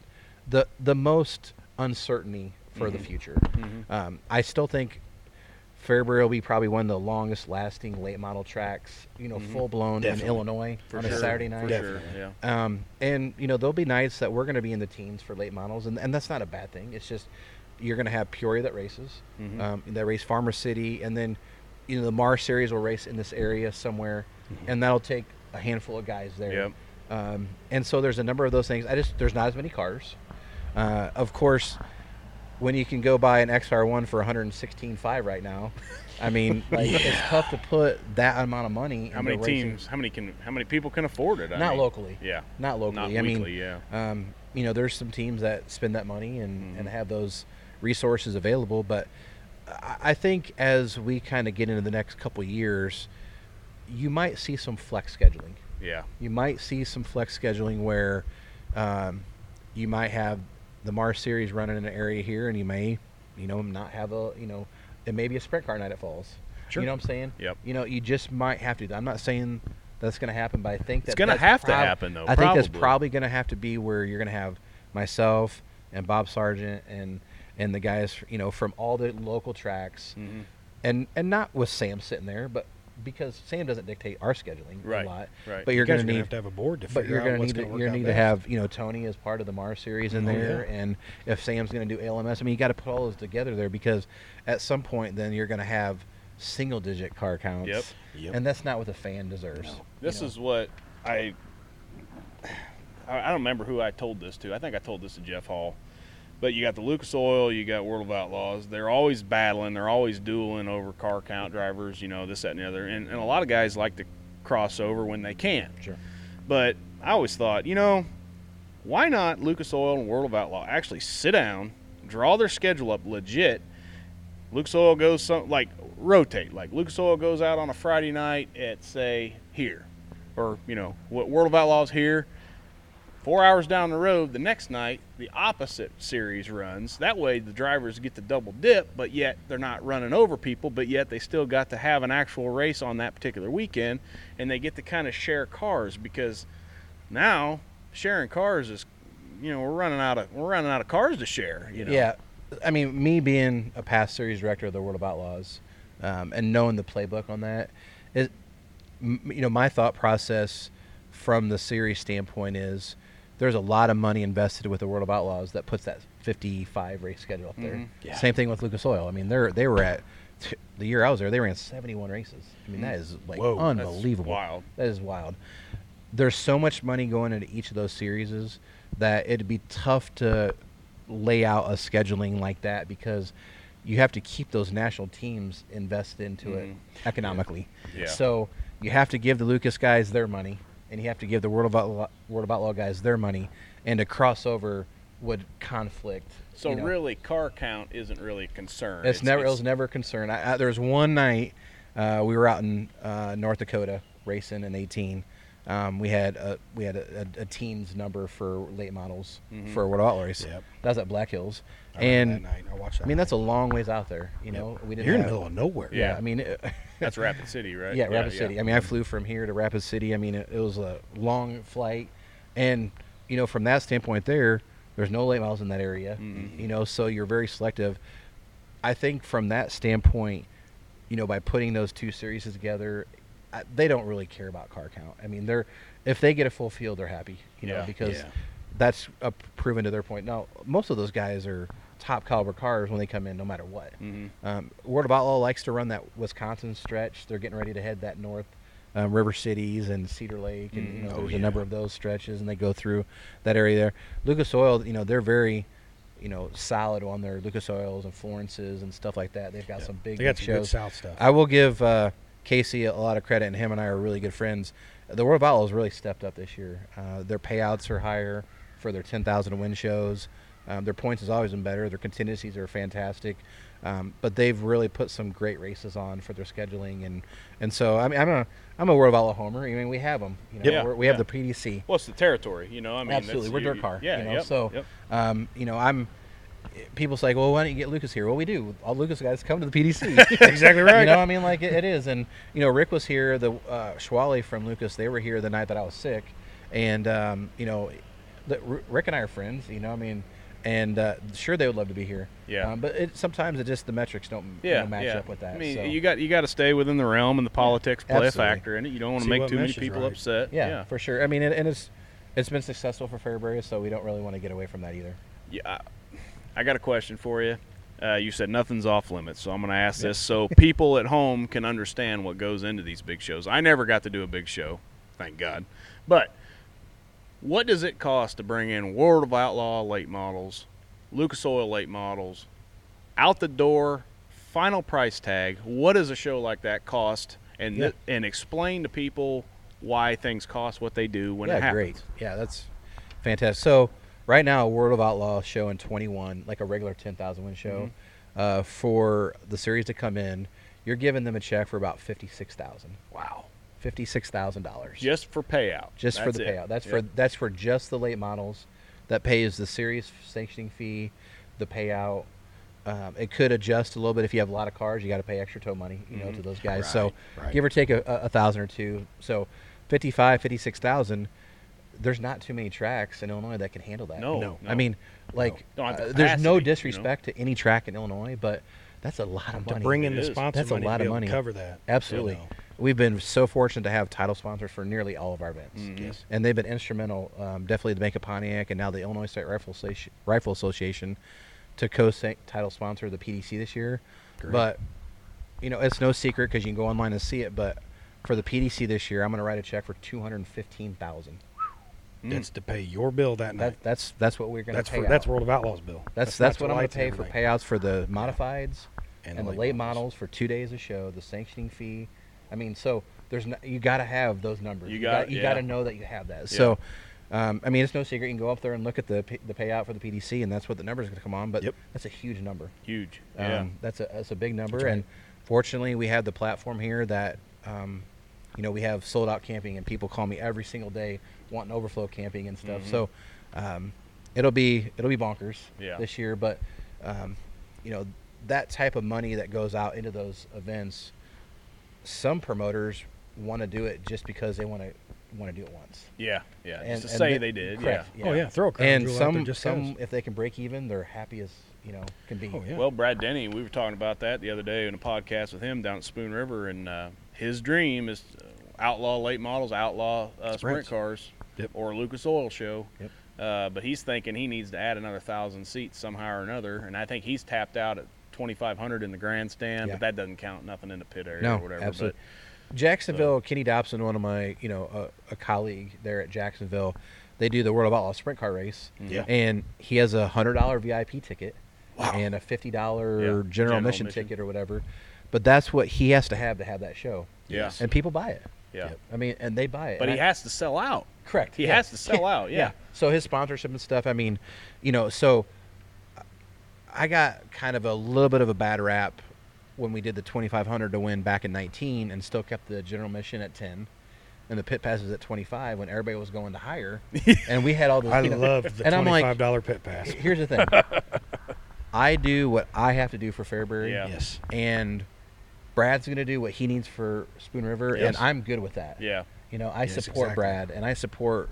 the the most uncertainty for the Mhm. future. Mhm. Um, I still think Fairbury will be probably one of the longest lasting late model tracks, you know, Mhm. full blown in Illinois For on sure. a Saturday For night. sure. Yeah. Um, and you know there'll be nights that we're going to be in the teens for late models, and, and that's not a bad thing. It's just you're going to have Peoria that races, Mhm. um, that race Farmer City, and then you know the Mars Series will race in this area somewhere, and that'll take a handful of guys there. Yep. Um, and so there's a number of those things. I just there's not as many cars. Uh, of course, when you can go buy an XR1 for 116.5 right now, I mean, [LAUGHS] like it's tough to put that amount of money. How many racing. teams? How many can? How many people can afford it? I Not mean, locally. Yeah. Not locally. Not I mean, weekly. yeah. um, you know, there's some teams that spend that money and, Mhm. and have those resources available. But I, think as we kind of get into the next couple years, you might see some flex scheduling. Yeah. You might see some flex scheduling where um, you might have the Mars series running in an area here, and you may, you know, not have a, you know, it may be a sprint car night at Falls. Sure. You know what I'm saying? Yep. You know, you just might have to. I'm not saying that's going to happen, but I think that It's gonna that's have to happen, though, I think that's probably. probably going to have to be where you're going to have myself and Bob Sargent and and the guys, you know, from all the local tracks, hmm and and not with Sam sitting there, but because Sam doesn't dictate our scheduling Right. a lot. Right. But you're you going to need have to have a board to but figure you're out going to what's need to gonna work you're out need to have you know Tony as part of the Mars series in Oh, there, yeah. and if Sam's going to do LMS, I mean you got to put all those together there because at some point then you're going to have single digit car counts, Yep. Yep. and that's not what the fan deserves. No. This know. is what I. [SIGHS] I I don't remember who I told this to. I think I told this to Jeff Hall. But you got the Lucas Oil, you got World of Outlaws. They're always battling. They're always dueling over car count drivers. You know this, that, and the other. And, and a lot of guys like to cross over when they can. Sure. But I always thought, you know, why not Lucas Oil and World of Outlaw actually sit down, draw their schedule up legit. Lucas Oil goes some like rotate. Like Lucas Oil goes out on a Friday night at say here, or you know what World of Outlaws here. Four hours down the road, the next night, the opposite series runs. That way, the drivers get the double dip, but yet they're not running over people, but yet they still got to have an actual race on that particular weekend, and they get to kind of share cars because now sharing cars is, you know, we're running out of we're running out of cars to share. You know. Yeah, I mean, me being a past series director of the World of Outlaws, um, and knowing the playbook on that is, you know, my thought process from the series standpoint is there's a lot of money invested with the World of Outlaws that puts that 55 race schedule up there. Mhm. Yeah. Same thing with Lucas Oil. I mean, they're they were at the year I was there, they ran 71 races. I mean, that is like Whoa, that's unbelievable. wild. That is wild. There's so much money going into each of those series that it'd be tough to lay out a scheduling like that because you have to keep those national teams invested into it Mhm. economically. Yeah. So you have to give the Lucas guys their money, and you have to give the World of Outlaw, World of Outlaw guys their money, and a crossover would conflict. So you know. really, car count isn't really a concern. It's, never. it was never a concern. I, I, there was one night uh, we were out in uh, North Dakota racing in 18. Um, we had a we had a, a, a teens number for late models Mhm. for World Outlaw race. Yep. That was at Black Hills, I and that night. I watched that. I mean that's a long ways out there. You know, we didn't. You're in the have- middle of nowhere. Yeah, Yeah. I mean, it, [LAUGHS] That's Rapid City, right? yeah, Rapid City. I mean, I flew from here to Rapid City. I mean, it, it was a long flight, and you know, from that standpoint, there, there's no late miles in that area. Mhm. You know, so you're very selective. I think from that standpoint, you know, by putting those two series together, I, they don't really care about car count. I mean, they're if they get a full field, they're happy. You know, Yeah. because Yeah. that's a proven to their point. Now, most of those guys are top caliber cars when they come in, no matter what. hmm Um, World of Outlaw likes to run that Wisconsin stretch. They're getting ready to head that north, um, River Cities and Cedar Lake, and you Mhm. know, Oh, there's yeah. a number of those stretches, and they go through that area there. Lucas Oil, you know, they're very, you know, solid on their Lucas Oils and Florences and stuff like that. They've got Yeah. some big, They got big some good shows. South stuff. I will give uh, Casey a lot of credit, and him and I are really good friends. The World of Outlaws really stepped up this year. Uh, their payouts are higher for their 10,000 win shows. Um, their points has always been better. Their contingencies are fantastic, um, but they've really put some great races on for their scheduling, and and so I mean I'm a I'm a World of Outlaw homer. I mean we have them. You know, we're, we have Yeah. the PDC. What's the territory? You know, I mean, Absolutely, we're DIRTcar. Yeah, you know, yep, so yep. um, you know I'm. People say, "Well, why don't you get Lucas here?" Well, we do. All Lucas guys come to the PDC. [LAUGHS] exactly right. You know, I mean, like it, it is, and you know, Rick was here. The uh, Schwallie from Lucas, they were here the night that I was sick, and um, you know, the, R- Rick and I are friends. You know, I mean, and uh, sure they would love to be here. Yeah. Um, but it, sometimes it just the metrics don't you know, match yeah. up with that. I mean, so. you got you got to stay within the realm, and the politics play absolutely. a factor in it. You don't want to make too many people right. upset. yeah, yeah. for sure. I mean, and, and it's it's been successful for Fairbury, so we don't really want to get away from that either. Yeah, I, I got a question for you. Uh, you said nothing's off limits, so I'm going to ask this so people at home can understand what goes into these big shows. I never got to do a big show, thank God. But what does it cost to bring in World of Outlaw late models, Lucas Oil late models, out the door, final price tag? What does a show like that cost? And Yeah. th- and explain to people why things cost what they do when yeah, it happens. great. Yeah, that's fantastic. So right now, a World of Outlaw show in 21, like a regular 10,000 win show, Mm-hmm. uh, for the series to come in, you're giving them a check for about 56,000. Wow. $56,000. Just for payout. just for the it. payout. That's Yep. for that's for just the late models. That pays the series sanctioning fee, the payout. Um, it could adjust a little bit if you have a lot of cars. You got to pay extra tow money, you know, Mhm. to those guys. So Right, right. give or take a, a, a thousand or two. So 55, 56,000. There's not too many tracks in Illinois that can handle that. No, No. no. I mean, like, Don't have uh, there's capacity, no you know? disrespect to any track in Illinois, but that's a lot of to money. bring in It the is. sponsor That's a money to lot be of able to money. cover that. Absolutely. You know. We've been so fortunate to have title sponsors for nearly all of our events Mhm. Yes. and they've been instrumental, um, definitely to make a Pontiac and now the Illinois State Rifle, Associ- Rifle Association to co-title sponsor the PDC this year. Great. But you know, it's no secret because you can go online and see it. But for the PDC this year, I'm going to write a check for two hundred fifteen thousand. Mm. That's to pay your bill that night. That, that's that's what we're going to that's pay. for that's. World of Outlaws bill. That's not that's, what I'm going to pay for everything. payouts for the modifieds And and, the the late late models. models for two days of show, the sanctioning fee. I mean, so there's no, you got to have those numbers. You got- you got to yeah. know that you have that. Yeah. So, um, I mean, it's no secret. You can go up there and look at the the payout for the PDC, and that's what the number is going to come on. But Yep. that's a huge number. Huge. Um, Yeah. that's a that's a big number, right. and fortunately, we have the platform here that, um, you know, we have sold out camping, and people call me every single day wanting overflow camping and stuff. Mhm. So, um, it'll be it'll be bonkers Yeah. this year, but um, you know, that type of money that goes out into those events, some promoters want to do it just because they want to want to do it once. Yeah, yeah. And- just to and say the- they did. correct, Yeah. Oh yeah, throw a crown And jewel out there some, just some, cause. if they can break even, they're happy as you know can be. Oh yeah. Well, Brad Denny, we were talking about that the other day in a podcast with him down at Spoon River, and uh, his dream is uh, outlaw late models, outlaw uh, sprint cars, Yep. or Lucas Oil Show. Yep. Uh, but he's thinking he needs to add another thousand seats somehow or another, and I think he's tapped out at 2,500 in the grandstand, Yeah. but that doesn't count nothing in the pit area No, or whatever. absolutely. Jacksonville, Kenny Dobson, one of my, you know, a, a colleague there at Jacksonville, they do the World of Outlaw sprint car race. Mhm. Yeah. And he has a hundred dollar VIP ticket wow. and a fifty dollar Yeah, general, general admission, admission. ticket or whatever. But that's what he has to have to have that show. But, yeah, And people buy it. yeah. I mean, and they buy it. But he I- has to sell out. correct. He yeah. has to sell [LAUGHS] out. Yeah. So his sponsorship and stuff. I mean, you know, so I got kind of a little bit of a bad rap when we did the 2500 to win back in 19 and still kept the general mission at 10 and the pit passes at 25 when everybody was going to higher [LAUGHS] and we had all the I you know, love the and I'm like- twenty-five dollar pit pass. here's the thing [LAUGHS] I do what I have to do for Fairbury Yeah. Yes. and Brad's going to do what he needs for Spoon River Yes. and I'm good with that Yeah. you know, I Yes, support exactly. Brad and I support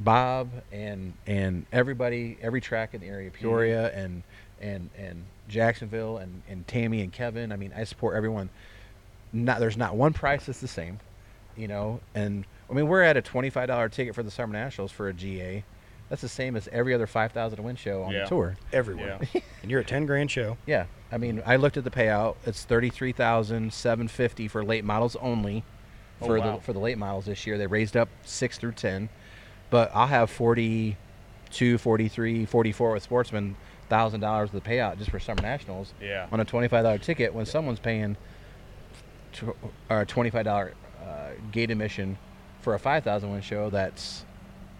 Bob and and everybody, every track in the area, mm-hmm. Peoria and and and Jacksonville and and Tammy and Kevin. I mean, I support everyone. Not there's not one price that's the same, you know. And I mean, we're at a twenty five dollar ticket for the Summer Nationals for a GA. That's the same as every other five thousand to win show on Yeah. the tour. Everywhere. [LAUGHS] and you're a ten grand show. Yeah, I mean, I looked at the payout. It's thirty three thousand seven fifty for late models only. Oh, For wow. the for the late models this year, they raised up six through ten, but I'll have 42, 43, 44 with Sportsman thousand dollars of the payout just for summer nationals Yeah. on a twenty five dollar ticket when someone's paying tw- or twenty five dollar uh, gate admission for a five thousand win show that's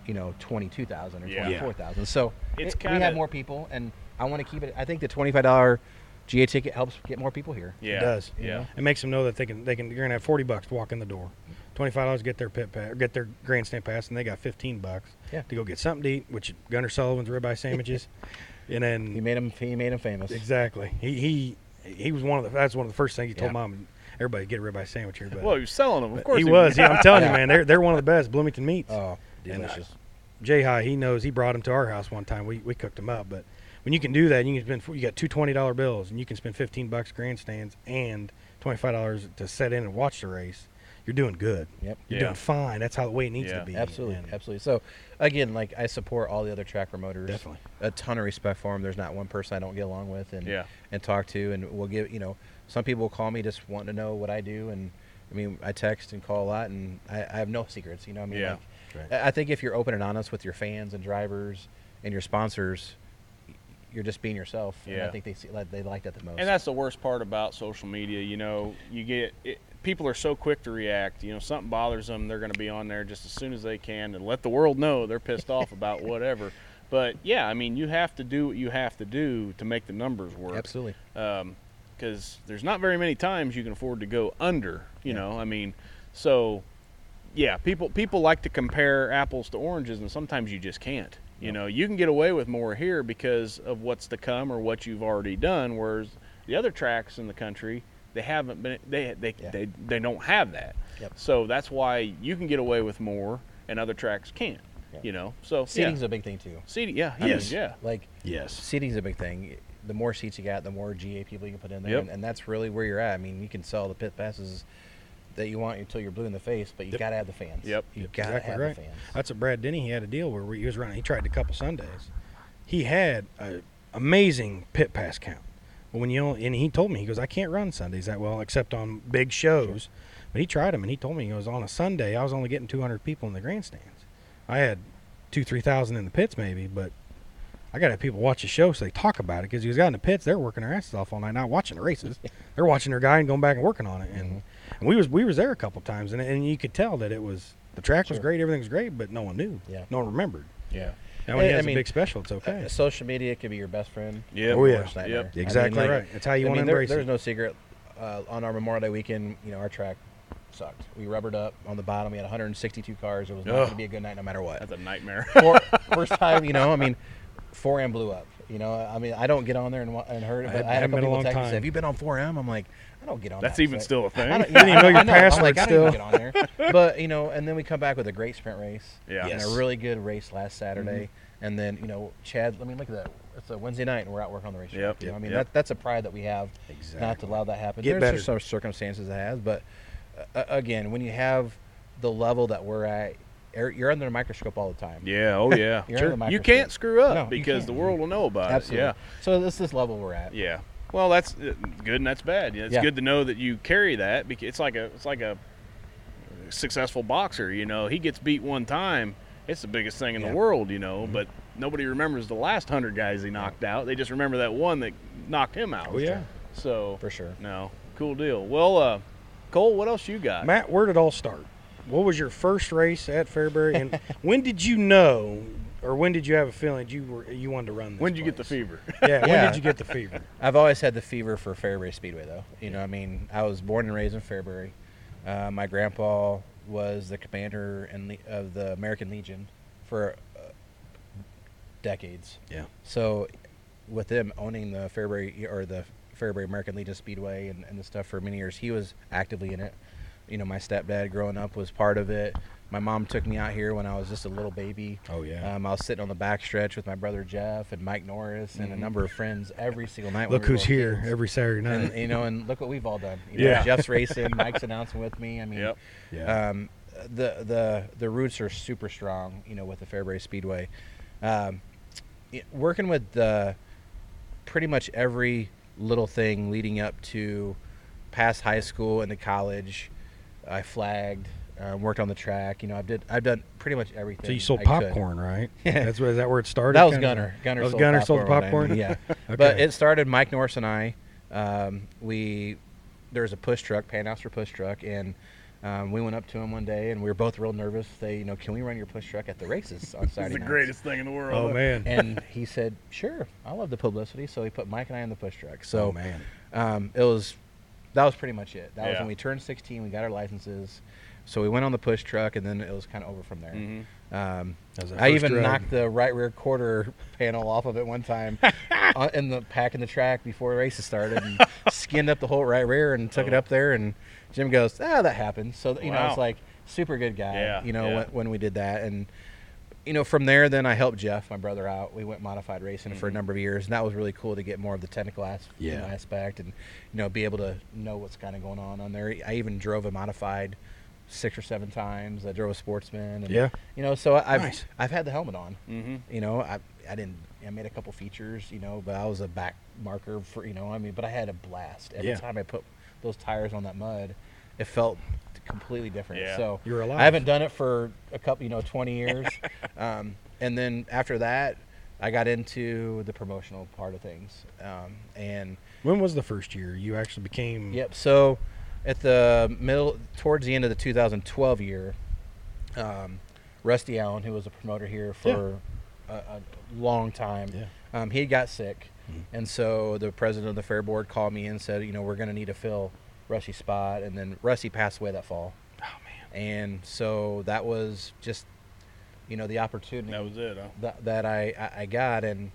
you know twenty two thousand or Yeah. twenty four thousand. So It's it- we kinda- have more people, and I want to keep it. I think the twenty five dollar GA ticket helps get more people here. Yeah. It does. Yeah. know? It makes them know that they can they can you're gonna have forty bucks to walk in the door, twenty five dollars to get their pit pass, or get their grandstand pass, and they got fifteen bucks Yeah. to go get something to eat, which Gunner Sullivan's ribeye sandwiches, [LAUGHS] and then He made him. He made him famous. exactly he he he was one of the that's one of the first things he told Yeah. mom everybody get a ribeye sandwich here, but Well, he was selling them. Of course he was. Yeah, I'm telling you, [LAUGHS] man, they're they're one of the best Bloomington meats. Oh, And, uh, delicious. Jay High, he knows. He brought him to our house one time. We we cooked him up. But when you can do that, you can spend you got two twenty dollar bills, and you can spend fifteen bucks grandstands and twenty five dollars to set in and watch the race. You're doing good. Yep. You're Yeah. doing fine. That's how the way it needs Yeah. to be. Absolutely, And absolutely. So, again, like I support all the other track promoters. Definitely. a ton of respect for them. There's not one person I don't get along with and Yeah. and talk to, and we'll give you know some people call me just wanting to know what I do, and I mean I text and call a lot, and I, I have no secrets. You know, what I mean, Yeah. like, Right. I I think if you're open and honest with your fans and drivers and your sponsors, you're just being yourself. And Yeah. I think they see, like, they like that the most. And that's the worst part about social media. You know, you get it, people are so quick to react. You know, something bothers them, they're going to be on there just as soon as they can and let the world know they're pissed off about [LAUGHS] whatever. But yeah, I mean, you have to do what you have to do to make the numbers work. absolutely. Um, because there's not very many times you can afford to go under. You Yeah. know, I mean, so yeah, people people like to compare apples to oranges, and sometimes you just can't. You know, you can get away with more here because of what's to come or what you've already done, whereas the other tracks in the country they haven't been they they Yeah. they, they don't have that. Yep. So that's why you can get away with more, and other tracks can't. Yeah. You know, so Seating's yeah. a big thing too. seating. Yeah, I mean, yes, yeah. Like Yes. seating's a big thing. The more seats you got, the more GA people you can put in there, Yep. and, and that's really where you're at. I mean, you can sell the pit passes that you want until you're blue in the face, but you Yep. got to have the fans. Yep. you Yep, got to exactly have right. the fans. That's what Brad Denny he had a deal where he was running. He tried a couple Sundays. He had an amazing pit pass count. But when you and he told me he goes, I can't run Sundays that well except on big shows. But he tried them and he told me he goes on a Sunday I was only getting 200 people in the grandstands. I had two three thousand in the pits maybe, but I got to have people watch the show so they talk about it because he was out in the pits. They're working their asses off all night, not watching the races. [LAUGHS] they're watching their guy and going back and working on it. And, mm-hmm. and we was we was there a couple times and and you could tell that it was the track was great, everything was great, but no one knew. Yeah. No one remembered. Yeah. Now when he I- I has mean, a big special, it's okay. Uh, social media can be your best friend. Yep. Oh, yeah. worst nightmare. Yep. I mean, exactly like, right. That's how you I want mean, to there- embrace there's no secret. Uh, on our Memorial Day weekend, you know, our track sucked. We rubbered up on the bottom. We had 162 cars. It was not Ugh. going to be a good night no matter what. That's a nightmare. [LAUGHS] For, [LAUGHS] first time, you know, I mean, 4M blew up. You know, I mean, I don't get on there and, wa- and heard it, I but haven't- I had a been couple a people long text and time. say, "Have you been on 4M?" I'm like, I don't get on. That's that even site." still a thing. I don't, [LAUGHS] didn't even know your I I'm like, password I don't even still. get on there. [LAUGHS] But you know, and then we come back with a great sprint race. Yeah. And a really good race last Saturday. And then you know, Chad. I mean, look at that. It's a Wednesday night, and we're out working on the race. Yep, You know, I mean, yep. that, that's a pride that we have. Exactly. Not to allow that happen. Get There's better. just some circumstances it has, but uh, again, when you have the level that we're at, you're- you're under the microscope all the time. Yeah. Oh yeah. [LAUGHS] You're Sure. on the You can't screw up No, because the world will know about Absolutely. it. Yeah. So this is this level we're at. Yeah. Yeah. Well, that's uh, good and that's bad. Yeah, It's Yeah. good to know that you carry that because it's like a it's like a successful boxer. You know, he gets beat one time. It's the biggest thing in Yeah. the world. You know, but nobody remembers the last hundred guys he knocked out. They just remember that one that knocked him out. Oh yeah, So For sure. no, cool deal. Well, uh, Cole, what else you got? Matt. Where did it all start? What was your first race at Fairbury, and [LAUGHS] when did you know, or when did you have a feeling you were you wanted to run? This when did you get the place? fever? [LAUGHS] Yeah, when Yeah. did you get the fever? I've always had the fever for Fairbury Speedway, though. You know, I mean, I was born and raised in Fairbury. Uh, my grandpa was the commander in the, of the American Legion for uh, decades. Yeah. So, with them owning the Fairbury or the Fairbury American Legion Speedway and, and the stuff for many years, he was actively in it. You know, my stepdad growing up was part of it. My mom took me out here when I was just a little baby. Oh yeah. Um, I was sitting on the back stretch with my brother Jeff and Mike Norris and a number of friends every single night. Look we who's here kids. every Saturday night. And you know, and look what we've all done. You know, Yeah. Jeff's [LAUGHS] racing, Mike's announcing with me. I mean, Yep. yeah. um, the the the roots are super strong. You know, with the Fairbury Speedway, um, working with the pretty much every little thing leading up to past high school into college. I flagged, uh, worked on the track. You know, I've did I've done pretty much everything. so you sold I could. popcorn, right? [LAUGHS] Yeah. That's where is that where it started? That was kinda? Gunner. Gunner, That was sold Gunner popcorn sold the one day. popcorn? Yeah, [LAUGHS] Okay. but it started Mike Norris and I. Um, we there was a push truck, Panhauser push truck, and um, we went up to him one day, and we were both real nervous. They, you know, can we run your push truck at the races on [LAUGHS] Saturday? It's Saturday the nights?" greatest thing in the world. Oh man. And he said, "Sure, I love the publicity." So he put Mike and I in the push truck. So oh man. um, it was that was pretty much it. That was when we turned 16. We got our licenses. So we went on the push truck, and then it was kind of over from there. Mhm. Um, That I even drug. knocked the right rear quarter [LAUGHS] panel off of it one time on- [LAUGHS] in the pack in the track before the races started and [LAUGHS] skinned up the whole right rear and took it Oh. up there. And Jim goes, "Ah, that happened." So you know, it's like super good guy. Yeah, you know, yeah. when, when we did that, and you know, from there, then I helped Jeff, my brother, out. We went modified racing for a Mhm. number of years, and that was really cool to get more of the technical as- Yeah. aspect and you know be able to know what's kind of going on on there. I even drove a modified six or seven times. I drove a sportsman. And, Yeah. You know, so I've Nice. I've had the helmet on. Mhm. You know, I I didn't I made a couple features. You know, but I was a back marker for you know I mean, but I had a blast every Yeah. time I put those tires on that mud. It felt completely different. Yeah. So You're alive. I haven't done it for a couple, you know, 20 years. [LAUGHS] um, and then after that, I got into the promotional part of things. Um, and When was the first year you actually became? Yep. So at the middle, towards the end of the 2012 year, um, Rusty Allen, who was a promoter here for a, a long time, Yeah. um, he got sick, Mhm. and so the president of the fair board called me and said, you know, we're going to need to fill Rusty's spot, and then Rusty passed away that fall, Oh man. and so that was just, you know, the opportunity That was it. Huh? that, that I, I I got, and.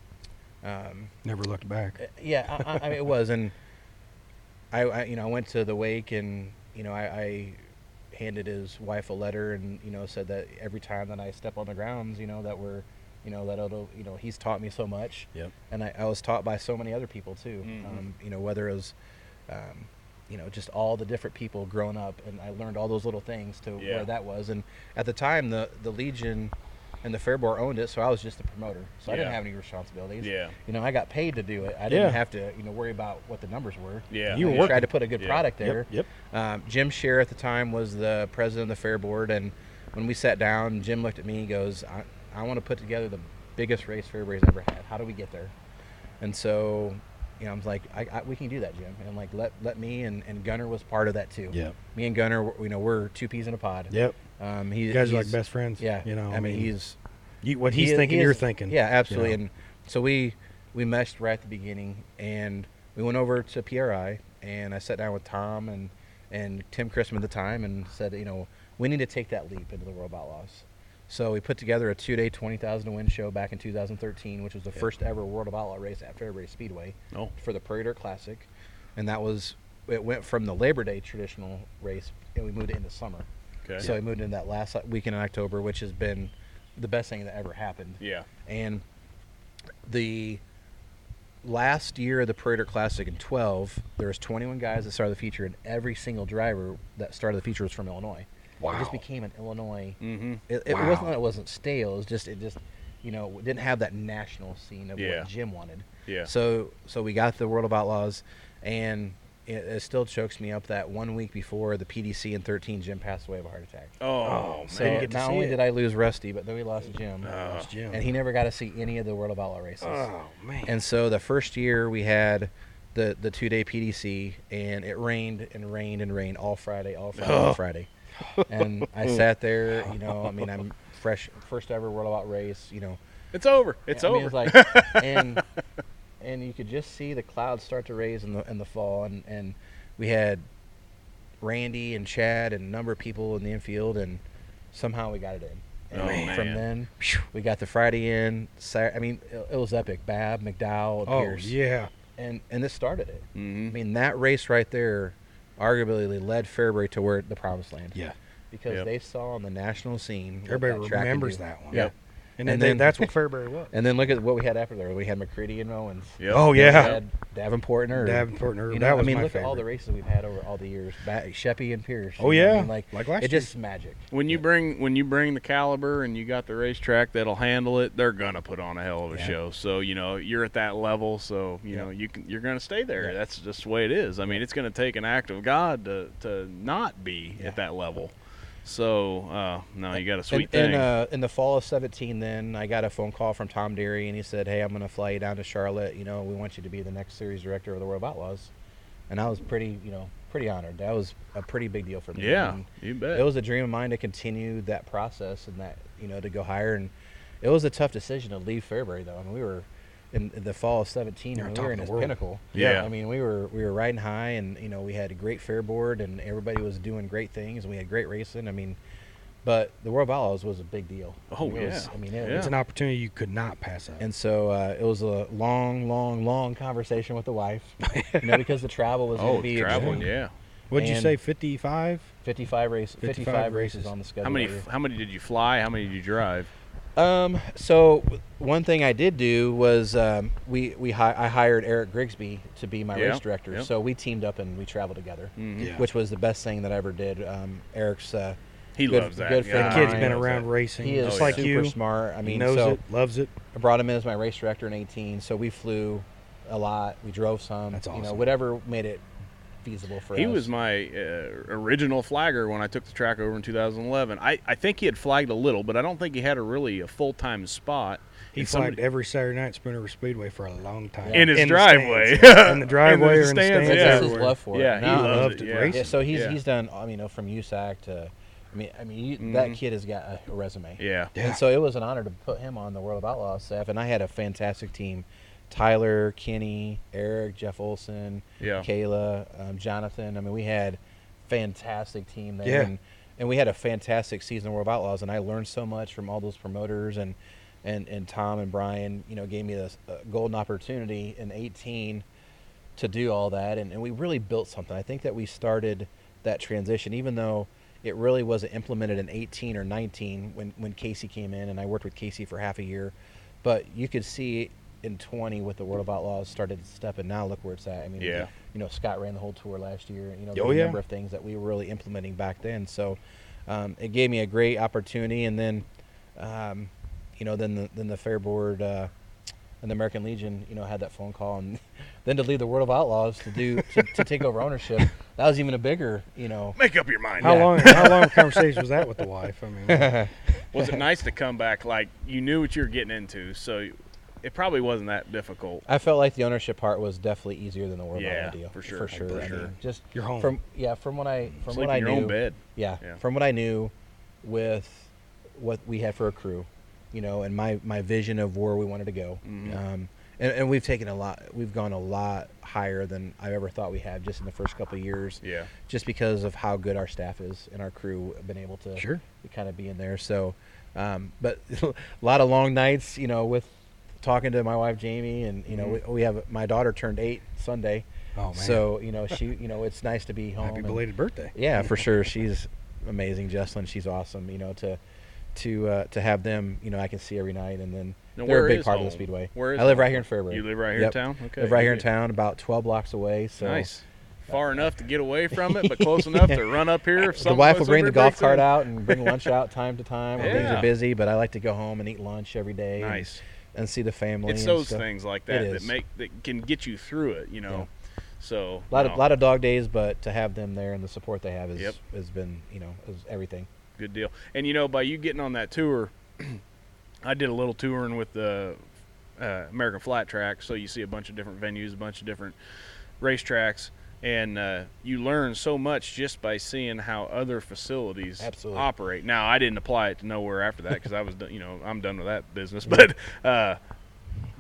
Um, Never looked back. uh, yeah, I, I, I it was, and I, I, you know, I went to the wake, and you know, I, I handed his wife a letter, and you know, said that every time that I step on the grounds, you know, that we're, you know, that it'll, you know, he's taught me so much, Yep. and I, I was taught by so many other people too. Mhm. Um, you know, whether it was, um, you know, just all the different people growing up, and I learned all those little things to Yeah. where that was. And at the time, the the Legion and the Fairboard owned it, so I was just a promoter, so I didn't have any responsibilities. Yeah. You know, I got paid to do it. I didn't Yeah. have to, you know, worry about what the numbers were. Yeah. You were just tried working. to put a good Yeah. product there. Yep. Yep. Um, Jim Shear at the time was the president of the Fair Board, and when we sat down, Jim looked at me. He goes, "I, I want to put together the biggest race Fairbury's ever had. How do we get there?" And so, you know, I was like, I, I, "We can do that, Jim." And like, let let me and, and Gunner was part of that too. Yep. Me and Gunner, were- you know, we're two peas in a pod. Yep. Um, he, You guys are like best friends. Yeah. You know. I mean, he's you, what he's is- thinking, he you're thinking. Yeah, absolutely. you know. And so we we meshed right at the beginning, and we went over to PRI, and I sat down with Tom and and Tim Chrisman at the time, and said, you know, we need to take that leap into the World of Outlaws. So we put together a two-day, twenty thousand to win show back in 2013, which was the Yeah. first ever World of Outlaw race at Fairbury Speedway Oh. for the Prairie Dirt Classic, and that was it went from the Labor Day traditional race, and we moved it into summer. Okay. So we moved in that last weekend in October, which has been the best thing that ever happened. yeah. And the last year of the Prairie Dirt Classic in 12, there was 21 guys that started the feature, and every single driver that started the feature was from Illinois. It just became an Illinois. Mm-hmm. It, it Wow. wasn't that it wasn't stale. It was just it just you know didn't have that national scene of Yeah. what Jim wanted. Yeah. So so we got the World of Outlaws, and it, it still chokes me up that one week before the PDC in 13, Jim passed away of a heart attack. Oh, So didn't not only it. did I lose Rusty, but then we lost Jim, Oh. That's Jim. and he never got to see any of the World of Outlaw races. oh man. And so the first year we had the the two day PDC, and it rained and rained and rained all Friday, all Friday, all Oh. Friday. And I sat there, you know. I mean, I'm fresh, first ever World of Out race, you know. it's over. It's I over. mean, it's like, [LAUGHS] and and you could just see the clouds start to raise in the in the fall, and and we had Randy and Chad and a number of people in the infield, and somehow we got it in. Oh, And from man. then we got the Friday in. Sat- I mean, it, it was epic. Babb, McDowell, oh Pierce, yeah. and and this started it. mm-hmm. I mean, that race right there, arguably led Fairbury to where the promised land. Yeah. Because Yep. they saw on the national scene. what Everybody track could remembers do. that one. Yeah. And then, And they- then- that's what Fairbury was. [LAUGHS] And then look at what we had after there. We had McCreadie and Owens. Yep. Oh We yeah. had Davenport and Irv. Davenport and Irv. You that was I mean, my look favorite. at all the races we've had over all the years. Ba- Sheppy and Pierce. Oh, you know, I yeah. mean, like, Like last it's year. just magic. When you Yeah. bring when you bring the caliber and you got the racetrack that'll handle it, they're gonna put on a hell of a Yeah. show. So you know you're at that level, so you Yeah. know you can you're gonna stay there. Yeah. That's just the way it is. I mean, it's gonna take an act of God to to not be Yeah. at that level. So uh, no, you got a sweet in, thing. In, uh, in the fall of 17, then I got a phone call from Tom Deery, and he said, "Hey, I'm going to fly you down to Charlotte. You know, we want you to be the next series director of the World of Outlaws." And I was pretty, you know, pretty honored. That was a pretty big deal for me. yeah, And you bet. it was a dream of mine to continue that process and that, you know, to go higher. And it was a tough decision to leave Fairbury, though. I mean, we were in the fall of 17, You're and we were in of its the world. pinnacle. Yeah. I mean, we were we were riding high, and you know, we had a great fair board, and everybody was doing great things, and we had great racing. I mean, but the World of Outlaws was a big deal. Oh, It was- yeah. I mean, it, Yeah. It's an opportunity you could not pass up. and so uh, it was a long, long, long conversation with the wife, you know, because the travel was [LAUGHS] going oh, to be traveling, extreme. yeah. What'd you say? Fifty-five. 55 race, 55 55, races races. on the schedule. How many that how many did you fly? How many did you drive? Um, so one thing I did do was um, we we hi- I hired Eric Grigsby to be my Yeah, race director. yep. So we teamed up and we traveled together, Mhm. Yeah. which was the best thing that I ever did. Um, Eric's uh, He Good- loves that. good Yeah, friend The of kid's mine. been around that. racing, he is just like super you. smart. I He mean, knows so it, loves it. I brought him in as my race director in 18. So we flew a lot. We drove some. That's awesome. You know, whatever made it feasible for He us. was my uh, original flagger when I took the track over in 2011. I, I think he had flagged a little, but I don't think he had a really a full time spot. He And flagged somebody- every Saturday night at Spoon River Speedway for a long time. in his the driveway. stands. [LAUGHS] in the driveway or in the stands, stands. yeah. That's his everywhere. love for it. Yeah, he Now- loves loved it. it Yeah. Yeah, so he's Yeah. he's done. I mean, from USAC to, I mean, I mean, you, that Mhm. kid has got a, a resume. Yeah. Yeah. And so it was an honor to put him on the World of Outlaws staff, and I had a fantastic team: Tyler, Kenny, Eric, Jeff Olson, Yeah. Kayla, um, Jonathan. I mean, we had fantastic team there, Yeah. and, and we had a fantastic season of World of Outlaws, and I learned so much from all those promoters and and and Tom and Brian. You know, gave me this uh, golden opportunity in 18 to do all that, and, and we really built something. I think that we started that transition, even though it really wasn't implemented in 18 or 19 when, when Casey came in, and I worked with Casey for half a year. But you could see in 20 with the World of Outlaws started to step, and now look where it's at. I mean, Yeah. you know, Scott ran the whole tour last year. You know, Oh, there's yeah. a number of things that we were really implementing back then. So um, it gave me a great opportunity, and then, um, you know, then the then the Fair Board. Uh, and the American Legion, you know, had that phone call, and [LAUGHS] then to leave the World of Outlaws to do to, to [LAUGHS] take over ownership, that was even a bigger, you know. Make up your mind. How Yeah. long? How long a conversation was that with the wife? I mean, [LAUGHS] Was it nice to come back like you knew what you were getting into? So it probably wasn't that difficult. I felt like the ownership part was definitely easier than the World Yeah, deal. for sure, For sure. for I sure. mean, just You're home. from yeah, from what I from Sleep what I your knew. own bed. Yeah, Yeah. From what I knew, with what we had for a crew, you know, and my my vision of where we wanted to go. Mhm. Um, and, and we've taken a lot. We've gone a lot higher than I ever thought we had just in the first couple of years. Yeah. Just because of how good our staff is and our crew have been able to Sure. kind of be in there. So, Um, but [LAUGHS] a lot of long nights, you know, with talking to my wife Jamie, and you know, Mhm. we, we have my daughter turned eight Sunday, Oh man. so you know, she, you know, it's nice to be home. happy and- belated birthday. yeah, for [LAUGHS] sure. She's amazing, Jesslyn. She's awesome. You know, to to uh, to have them, you know, I can see every night, and then Now, they're a big is part of the Speedway. Where is I live home? right here in Fairbury. You live right here Yep. in town. Okay. live right here in town, about 12 blocks away. So Nice. [LAUGHS] Far enough to get away from it, but close enough to run up here. If the wife will bring the golf cart in. out and bring lunch [LAUGHS] out time to time when things are busy. But I like to go home and eat lunch every day. and- Nice. And, see the family. It's those stuff. things like that that make that can get you through it. You know. So A lot no, of lot of dog days, but to have them there and the support they have is Yep. has been you know is everything. good deal. And you know, by you getting on that tour, [CLEARS THROAT] I did a little touring with the uh, American Flat Track, so you see a bunch of different venues, a bunch of different racetracks, and uh, you learn so much just by seeing how other facilities Absolutely. operate. Now, I didn't apply it to nowhere after that because I was, you know, I'm done with that business. [LAUGHS] But uh,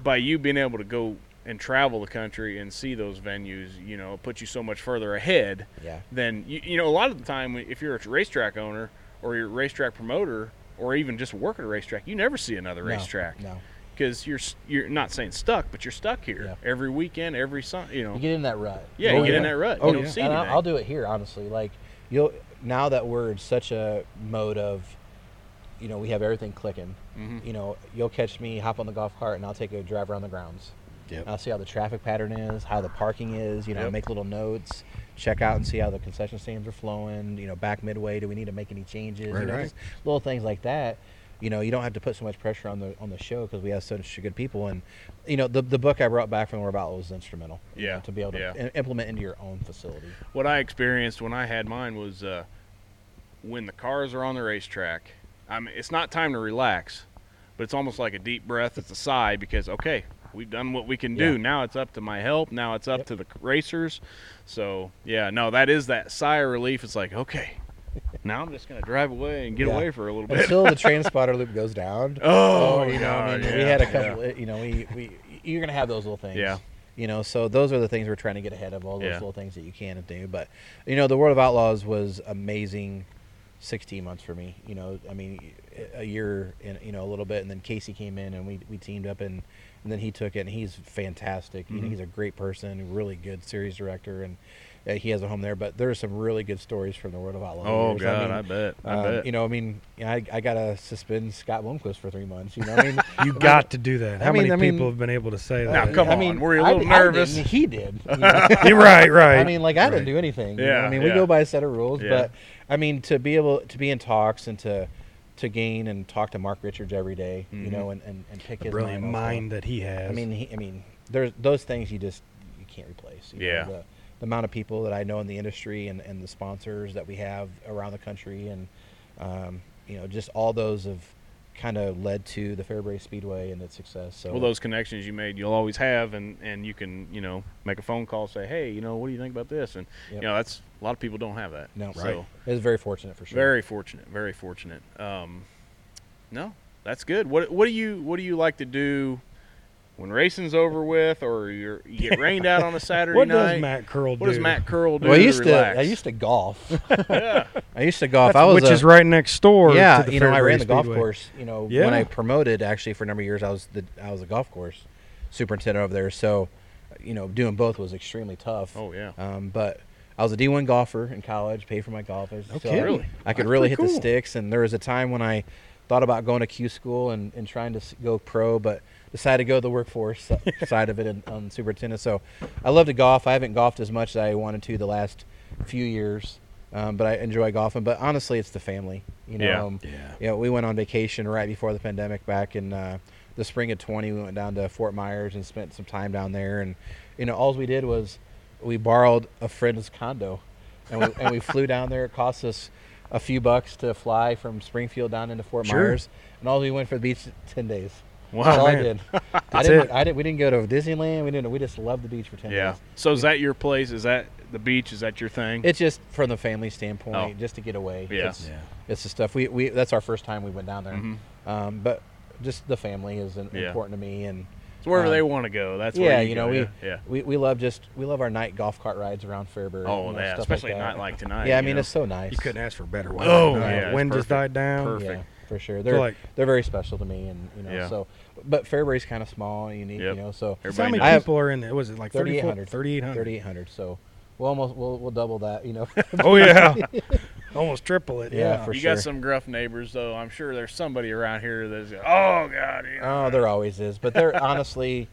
by you being able to go and travel the country and see those venues, you know, put you so much further ahead Yeah. then you, you know a lot of the time if you're a racetrack owner or you're a racetrack promoter or even just work at a racetrack you never see another No, racetrack No. Because you're you're not saying stuck but you're stuck here Yeah. every weekend every sun you know You get in that rut. yeah Oh, you get in that rut Oh, you don't yeah. see and I'll, anything I'll do it here honestly like you'll now that we're in such a mode of you know we have everything clicking Mhm. you know you'll catch me hop on the golf cart and i'll take a drive around the grounds Yep. i'll see how the traffic pattern is how the parking is you know Yep. make little notes check out and see how the concession stands are flowing you know back midway do we need to make any changes Right, you know right. just little things like that you know you don't have to put so much pressure on the on the show because we have such good people and you know the, the book i brought back from about was instrumental you Yeah, know, to be able to yeah. im- implement into your own facility what i experienced when i had mine was uh, when the cars are on the racetrack i mean it's not time to relax but it's almost like a deep breath it's a sigh because okay we've done what we can do Yeah. now it's up to my help now it's up Yep. to the racers so yeah no that is that sigh of relief it's like okay now i'm just going to drive away and get Yeah. away for a little bit until the [LAUGHS] train spotter loop goes down. oh, oh you know, I mean, we had a yeah. couple. Eh, you know, we, we you're gonna have those little things. Yeah. You know, so those are the things we're trying to get ahead of. All those Yeah. little things that you can do. But you know, the World of Outlaws was amazing. 16 months for me. You know, I mean, a year and you know a little bit, and then Casey came in and we we teamed up and. And then he took it, and he's fantastic. You know, mm-hmm. he's a great person, really good series director, and uh, he has a home there. But there are some really good stories from the World of Outlaws. oh years. god mean, i bet i um, bet You know, I mean, I, I got to suspend Scott Bloomquist for three months. You know, I mean, [LAUGHS] You got to do that. I How mean- many I mean- people have been able to say that? Now, that? come I on, mean, were you a little I nervous? didn't, he did. [LAUGHS] you know. [LAUGHS] Right, right. I mean, like I Right. didn't do anything. you know? Yeah, I mean, we yeah. go by a set of rules, Yeah. but I mean, to be able to be in talks and to to gain and talk to Mark Richards every day, you Mhm. know, and, and, and pick the his brilliant mind. mind that he has. I mean, he, I mean, there's those things you just you can't replace. you know, Yeah. the, the amount of people that I know in the industry and, and the sponsors that we have around the country, and um, you know, just all those have kind of led to the Fairbury Speedway and its success. So well those connections you made you'll always have and and you can you know make a phone call say hey you know what do you think about this and Yep. you know that's a lot of people don't have that no, so it was very fortunate for sure. very fortunate very fortunate um no that's good what what do you what do you like to do when racing's over with or you're, you get [LAUGHS] rained out on a saturday what night does Matt Curl do? what does matt curl do well, I to used to relax? I used to golf. [LAUGHS] yeah I used to golf. That's- I was which a- is right next door. yeah, to the you know, I ran the golf Speedway. course. You know, Yeah. when I promoted actually for a number of years, I was the I was a golf course superintendent over there. So, you know, doing both was extremely tough. oh yeah Um, but I was a D1 golfer in college, paid for my golf. So Okay. I- Really? I could That's really hit pretty the sticks. And there was a time when I thought about going to Q school and, and trying to go pro, but decided to go to the workforce [LAUGHS] side of it and, on superintendent. So I love to golf. I haven't golfed as much as I wanted to the last few years, um, but I enjoy golfing. But honestly, it's the family. You know, Yeah. um, Yeah. you know, we went on vacation right before the pandemic back in uh, the spring of 20. We went down to Fort Myers and spent some time down there. And, you know, all we did was we borrowed a friend's condo and we, and we [LAUGHS] flew down there. It cost us a few bucks to fly from Springfield down into Fort Sure. Myers. And all we went for the beach [LAUGHS] 10 days. Wow That's all I man. did. [LAUGHS] I didn't. it. I didn't, we didn't go to Disneyland. We didn't, we just loved the beach for 10 yeah days. so is that your place is that the beach is that your thing It's just from the family standpoint, Oh. just to get away. Yeah. It's, Yeah. it's the stuff we, we, that's our first time we went down there. Mhm. Um, but just the family is in, Yeah. important to me, and so wherever um, they want to go that's yeah, where you, you, know, go, we, yeah. yeah. we we love just we love our night golf cart rides around Fairbury. Oh, you know, yeah, especially like a that. night like tonight. Yeah, I mean know? it's so nice. You couldn't ask for better weather. Oh, Uh, yeah, it's wind just died down. Perfect. Yeah. for sure. They're like, they're very special to me, and you know, Yeah. so. But Fairbury's kind of small and unique, Yep. you know. So Everybody so how many knows. I have people are in there? Was it like 3,800. 3,800? 3,800. So we'll almost we'll we'll double that, you know. [LAUGHS] Oh, yeah. [LAUGHS] Almost triple it. Yeah, Yeah. for you sure. got some gruff neighbors, though. I'm sure there's somebody around here that's, oh God, you know. Oh, there always is. But there, honestly,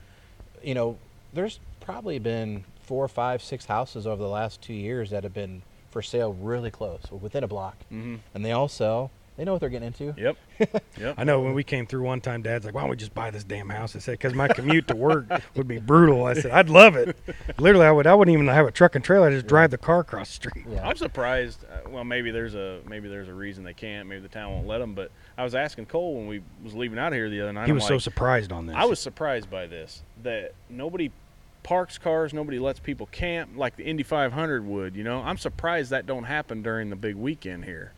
you know, there's probably been four, five, six houses over the last two years that have been for sale really close, within a block, Mhm. and they all sell. They know what they're getting into. Yep. [LAUGHS] Yep. I know when we came through one time, Dad's like, "Why don't we just buy this damn house?" I said, "Because my commute to work [LAUGHS] would be brutal." I said, "I'd love it. Literally, I would. I wouldn't even have a truck and trailer. I would just drive the car across the street." Yeah. I'm surprised. Uh, well, maybe there's a maybe there's a reason they can't. Maybe the town won't let them. But I was asking Cole when we was leaving out of here the other night. He I'm was so like, surprised on this. I was surprised by this that nobody parks cars, nobody lets people camp like the Indy 500 would. You know, I'm surprised that don't happen during the big weekend here.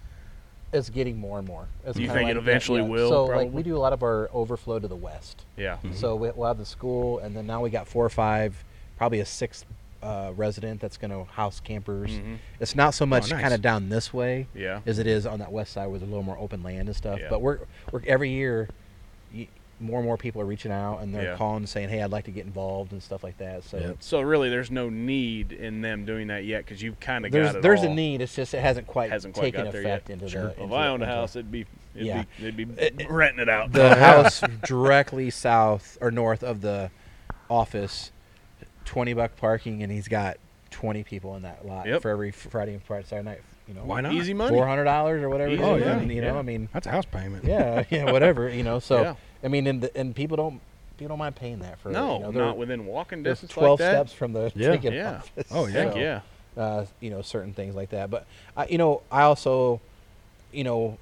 It's getting more and more. It's Do you kinda think it like- eventually will, So, like, we do a lot of our overflow to the west. Yeah. So we, we'll have the school, and then now we got four or five, probably a sixth uh, resident that's going to house campers. Mhm. It's not so much nice. kind of down this way Yeah. as it is on that west side where there's a little more open land and stuff. Yeah. But we're, we're every year, y more and more people are reaching out and they're Yeah. calling saying, "Hey, I'd like to get involved" and stuff like that. So Yep. So really, there's no need in them doing that yet because you've kind of there's got it there's all. a need. It's just it hasn't quite Hasn't quite taken got there effect yet. into Sure. the. Well, if into- I owned a house, it'd be it'd Yeah. be it'd be It- it- renting it out. the [LAUGHS] house directly south or north of the office, twenty buck parking, and he's got twenty people in that lot Yep. for every Friday and Friday Saturday night. You know, Why not? Easy money. four hundred dollars or whatever. it Easy is, oh, money, and, you know, yeah. I mean, That's a house payment. yeah, [LAUGHS] yeah, whatever. You know, so Yeah. I mean, and, the, and people don't people don't mind paying that for no, you know, they're- not within walking there's distance twelve like that. steps from the Yeah. ticket Yeah. office. Oh, yeah. So, yeah. uh, you know, certain things like that. But I, you know, I also, you know,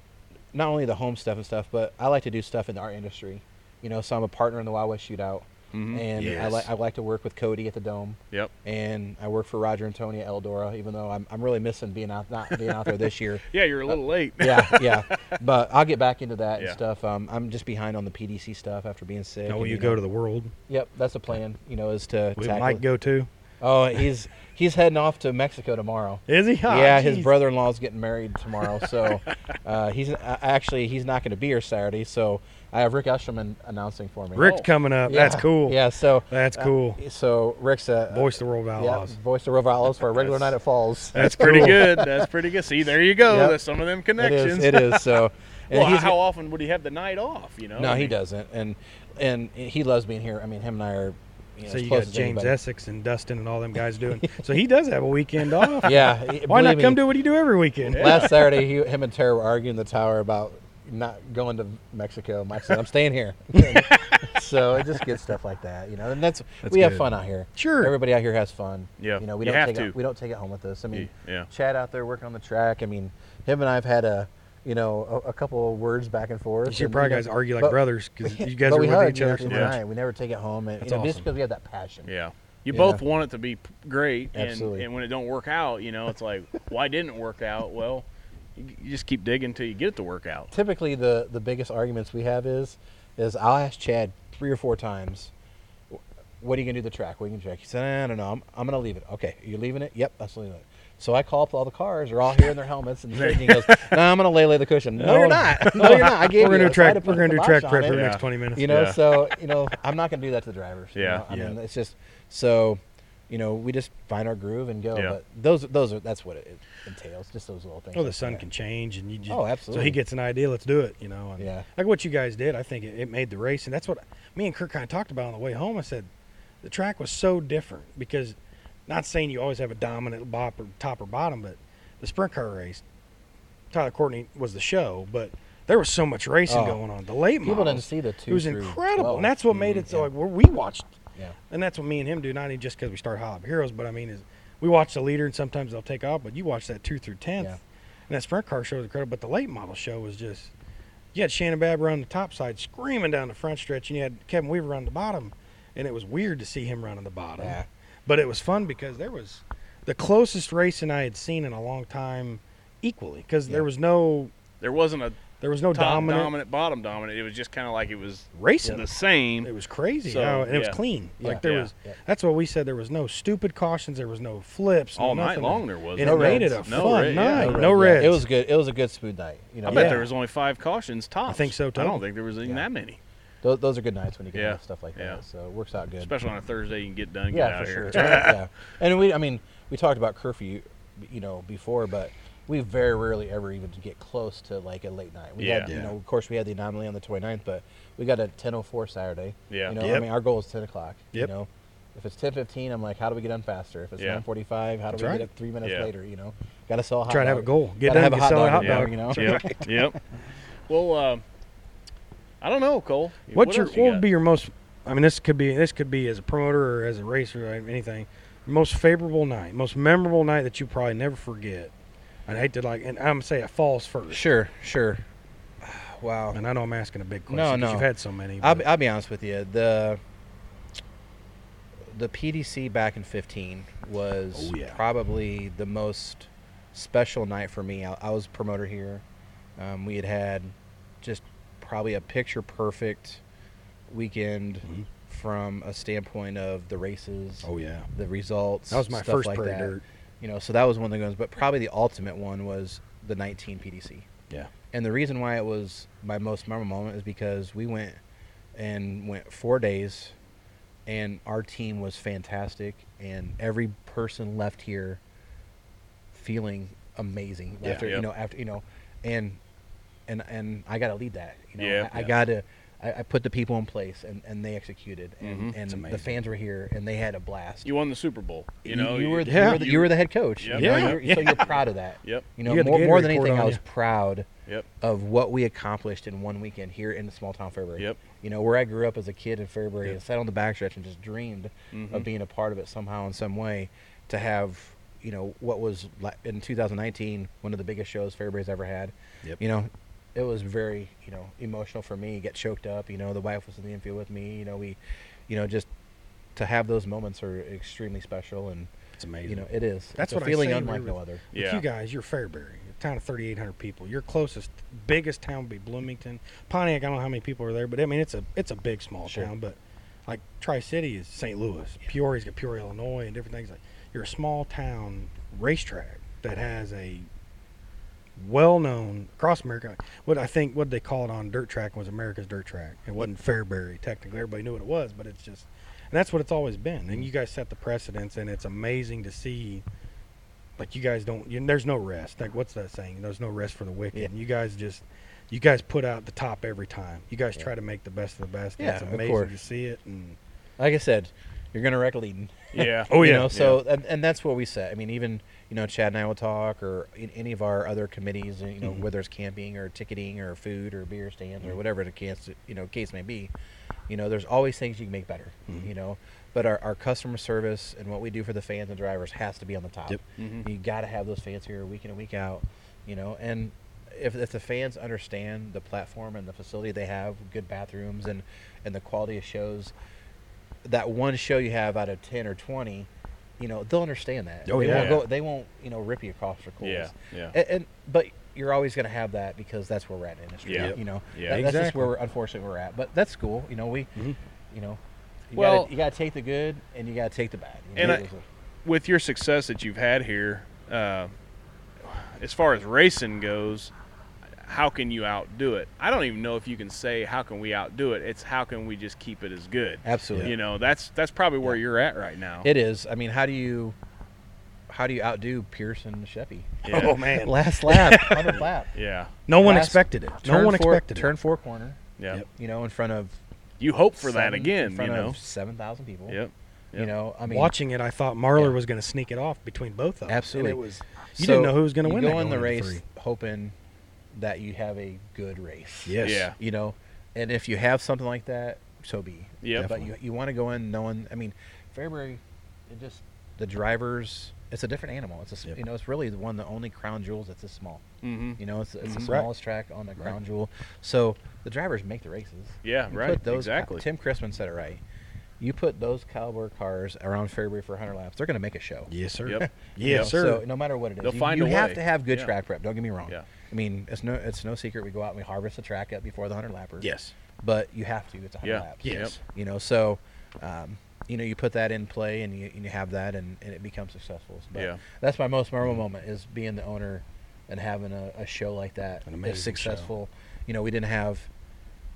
not only the home stuff and stuff, but I like to do stuff in the art industry. You know, so I'm a partner in the Wild West Shootout, Mhm. and I Yes. like I like to work with Cody at the Dome, Yep. and I work for Roger and Tony at Eldora. Even though I'm I'm really missing being out not being out there this year. [LAUGHS] Yeah, you're a little late. yeah, yeah. [LAUGHS] But I'll get back into that Yeah. and stuff. Um, I'm just behind on the PDC stuff after being sick. No, and, you know- go to the world. Yep, that's the plan. You know, is to We might go too. Oh, he's he's heading off to Mexico tomorrow. Is he? Oh, yeah, his brother-in-law's getting married tomorrow, so [LAUGHS] uh, he's uh, actually he's not going to be here Saturday. So I have Rick Eshelman announcing for me. Rick's Oh. coming up. Yeah, That's cool. Yeah, so That's uh, cool. so Rick's a Voice the world yeah, outlaws. voice of River Outlaws for a regular night at Falls. That's pretty cool. [LAUGHS] good. That's pretty good. See, there you go. Yep. There's some of them connections. is. It is. So, [LAUGHS] and well, he's how often would he have the night off? You know. no, I he doesn't, and and he loves being here. I mean, him and I are. You know, So you got James anybody. Essex and Dustin and all them guys doing. so he does have a weekend off. [LAUGHS] Yeah. Why not come me, do what you do every weekend? Last Saturday, he, him and Tara were arguing the tower about not going to Mexico. Mike said, "I'm staying here." [LAUGHS] so it just gets stuff like that, you know. And that's, That's we have fun out here. Sure. Everybody out here has fun. Yeah, You know, we you don't have take to. It, we don't take it home with us. I mean, Yeah. Chad out there working on the track. I mean, him and I've had a, you know, a, a couple of words back and forth. You should and, probably know, guys argue like but- brothers because [LAUGHS] you guys are we with hug, each you know, other so through the much. night. We never take it home, and That's you know, just because we have that passion. Yeah. You You both know? want it to be great, and, Absolutely. and when it don't work out, you know, it's like, why didn't it work out? Well, you, you just keep digging until you get it to work out. typically the the biggest arguments we have is is I'll ask Chad three or four times, what are you gonna do to the track? What are you gonna track? He said, I don't know. I'm, I'm gonna leave it. Okay, you're leaving it? Yep, that's leaving it. So I call up all the cars. They're all here in their helmets, and [LAUGHS] he goes, "No, I'm gonna lay lay the cushion. No, No. you're not. [LAUGHS] No, you're not. I gave We're you. gonna it. do So I had track. to put We're gonna do track prep for the Yeah. next twenty minutes. You know, Yeah. so you know, I'm not gonna do that to the drivers. you Yeah. know? I Yeah. mean, it's just so. You know, we just find our groove and go. Yeah. But those, those are that's what it, entails. Just those little things. Oh, the like sun that. can change, and you just. Oh, absolutely. So he gets an idea. Let's do it. You know. And Yeah. Like what you guys did, I think it, it made the race, and that's what me and Kirk kind of talked about on the way home. I said, the track was so different because, not saying you always have a dominant bop or top or bottom, but the sprint car race, Tyler Courtney was the show, but there was so much racing Oh. going on. The late People models, didn't see the two. it was incredible, 12. and that's what made it so Yeah. like we watched Yeah. and that's what me and him do. Not even just because we start Hop Heroes, but I mean, is we watch the leader, and sometimes they'll take off. But you watch that two through tenth, Yeah. and that sprint car show was incredible. But the late model show was just you had Shannon Babber on the top side screaming down the front stretch, and you had Kevin Weaver on the bottom, and it was weird to see him running the bottom. Yeah. But it was fun because there was the closest racing I had seen in a long time, equally, because Yeah. there was no There wasn't a There was no top dominant, dominant, bottom dominant. It was just kind of like it was racing. the same. It was crazy. So, how, and it was clean. Yeah. Like there Yeah. was. Yeah. That's what we said. There was no stupid cautions. There was no flips. no all night nothing. long there was. And No it made it a. No fun red, night. red, No yeah. reds. It was good. It was a good smooth night. You know, I bet Yeah. there was only five cautions tops. I think so, too. I don't think there was even Yeah. that many. those, those are good nights when you get Yeah. stuff like Yeah. that. So it works out good. Especially on a Thursday, you can get done and yeah, get out for of sure. [LAUGHS] yeah, and we, I mean, we talked about curfew, you know, before, but we very rarely ever even get close to like a late night. We had, Yeah. you know, of course, we had the anomaly on the 29th, but we got a 10:04 Saturday. Yeah. You know, I mean, our goal is 10 o'clock. Yep. You know, if it's 10:15, I'm like, how do we get done faster? If it's Yeah. 9:45, how do That's we right. get it three minutes Yeah. later? You know, got to sell a hot Try to have a goal. Get Gotta done. have a hot sell a dog hot in there, dog. you know? Yep. [LAUGHS] yep. Well, uh, I don't know, Cole. What's what your else what you would be your most? I mean, this could be this could be as a promoter or as a racer or anything. Most favorable night, most memorable night that you probably never forget. I hate to like, and I'm gonna say it falls first. Sure, sure. [SIGHS] Wow. And I know I'm asking a big question. No, no. You've had so many. I'll be, I'll be honest with you. The the PDC back in 15 was Oh, yeah. probably the most special night for me. I, I was promoter here. Um, we had had just probably a picture perfect weekend Mhm. from a standpoint of the races, oh yeah, the results. that was my first like prairie that. dirt. You know, so that was one of the ones. But probably the ultimate one was the 19 PDC. Yeah. And the reason why it was my most memorable moment is because we went and went four days, and our team was fantastic, and every person left here feeling amazing. Yeah. after you know, after you know, and and and I got to lead that. You know, Yeah. I, I got to. I, I put the people in place, and, and they executed, and, Mhm. And the fans were here, and they had a blast. You won the Super Bowl. You know, you, were the, Yeah. you, were the, you were the head coach. Yep. You know, Yeah. you're- So you're proud of that. Yep. You know, You more, more than anything, on I was you. proud Yep. of what we accomplished in one weekend here in the small town Fairbury. Yep. You know, where I grew up as a kid in Fairbury Yep. and sat on the backstretch and just dreamed Mhm. of being a part of it somehow in some way to have, you know, what was in 2019 one of the biggest shows Fairbury's ever had. Yep. You know, it was very, you know, emotional for me. Get choked up. You know, the wife was in the infield with me. You know, we, you know, just to have those moments are extremely special and It's amazing. you know, it is. That's it's what a I feeling say unlike with- no other. With Yeah. you guys, you're Fairbury, a town of 3,800 people. Your closest, biggest town would be Bloomington. Pontiac, I don't know how many people are there, but I mean, it's a it's a big small Sure. town. But like Tri City is St. Louis, Peoria's got Peoria, Illinois, and different things. Like you're a small town racetrack that has a well-known across America. What I think what they call it on dirt track was America's dirt track. It wasn't Fairbury technically. Everybody knew what it was, but it's just, and that's what it's always been. And you guys set the precedence, and it's amazing to see. Like you guys don't. You, there's no rest. Like what's that saying? There's no rest for the wicked. Yeah. And you guys just, you guys put out the top every time. You guys Yeah. try to make the best of the best. Yeah, it's amazing course. to see it. And Like I said, you're gonna wreck leading. Yeah. [LAUGHS] Oh, you yeah. know, so and, and that's what we said. I mean, even you know, Chad and I will talk, or in any of our other committees, you know, Mhm. whether it's camping or ticketing or food or beer stands or whatever the case you know case may be. You know, there's always things you can make better. Mhm. You know, but our, our customer service and what we do for the fans and drivers has to be on the top. Yep. Mhm. You got to have those fans here week in and week out. You know, and if, if the fans understand the platform and the facility they have, good bathrooms and and the quality of shows, that one show you have out of ten or twenty, you know, they'll understand that. Oh, they yeah. Won't go, they won't, you know, rip you across the coals. Yeah. Yeah. And, and but you're always going to have that because that's where we're at in industry. Yeah. You know, Yeah. That- that's just where we're, unfortunately we're at. But that's cool. You know, we, Mhm. you know, you Well- gotta, you got to take the good and you got to take the bad. You And know, I- there's with your success that you've had here, uh, as far as racing goes, how can you outdo it? I don't even know if you can say how can we outdo it. It's how can we just keep it as good. absolutely. You know, that's that's probably where Yeah. you're at right now. It is. I mean, how do you, how do you outdo Pearson and Sheppy? Yeah. oh man, [LAUGHS] Last lap, hundred [LAUGHS] lap. yeah, no one expected it. No one four, expected turn it. four corner. yeah. Yep. You know, in front of You hope for that again. In You know. of seven thousand people. Yep. You know, I mean, Watching it, I thought Marlar Yeah. was going to sneak it off between both of them. Absolutely. And it was. You so didn't know who was going to win. Go that in the race three. hoping that you have a good race. Yes. Yeah. You know, and if you have something like that, so be. Yep. But you you want to go in knowing. I mean, Fairbury, it just the drivers. It's a different animal. It's a, Yep. you know it's really the one of the only crown jewels that's this small. Mm-hmm. You know, it's it's the Mhm. Right. smallest track on the crown Right. jewel. So the drivers make the races. Yeah. You Right. put those- exactly. Tim Chrisman said it right. You put those caliber cars around Fairbury for 100 laps, they're going to make a show. Yes, sir. Yep. [LAUGHS] Yes, You know, sir. So no matter what it is, They'll you, find you a have way. to have good Yeah. track prep. Don't get me wrong. Yeah. I mean, it's no it's no secret we go out and we harvest the track up before the 100 lapper. yes. But you have to. It's 100 Yeah. laps. Yes. You know, so um, you know you put that in play and you, and you have that and, and it becomes successful. But Yeah. that's my most memorable moment is being the owner and having a, a show like that. An amazing show. successful. You know, we didn't have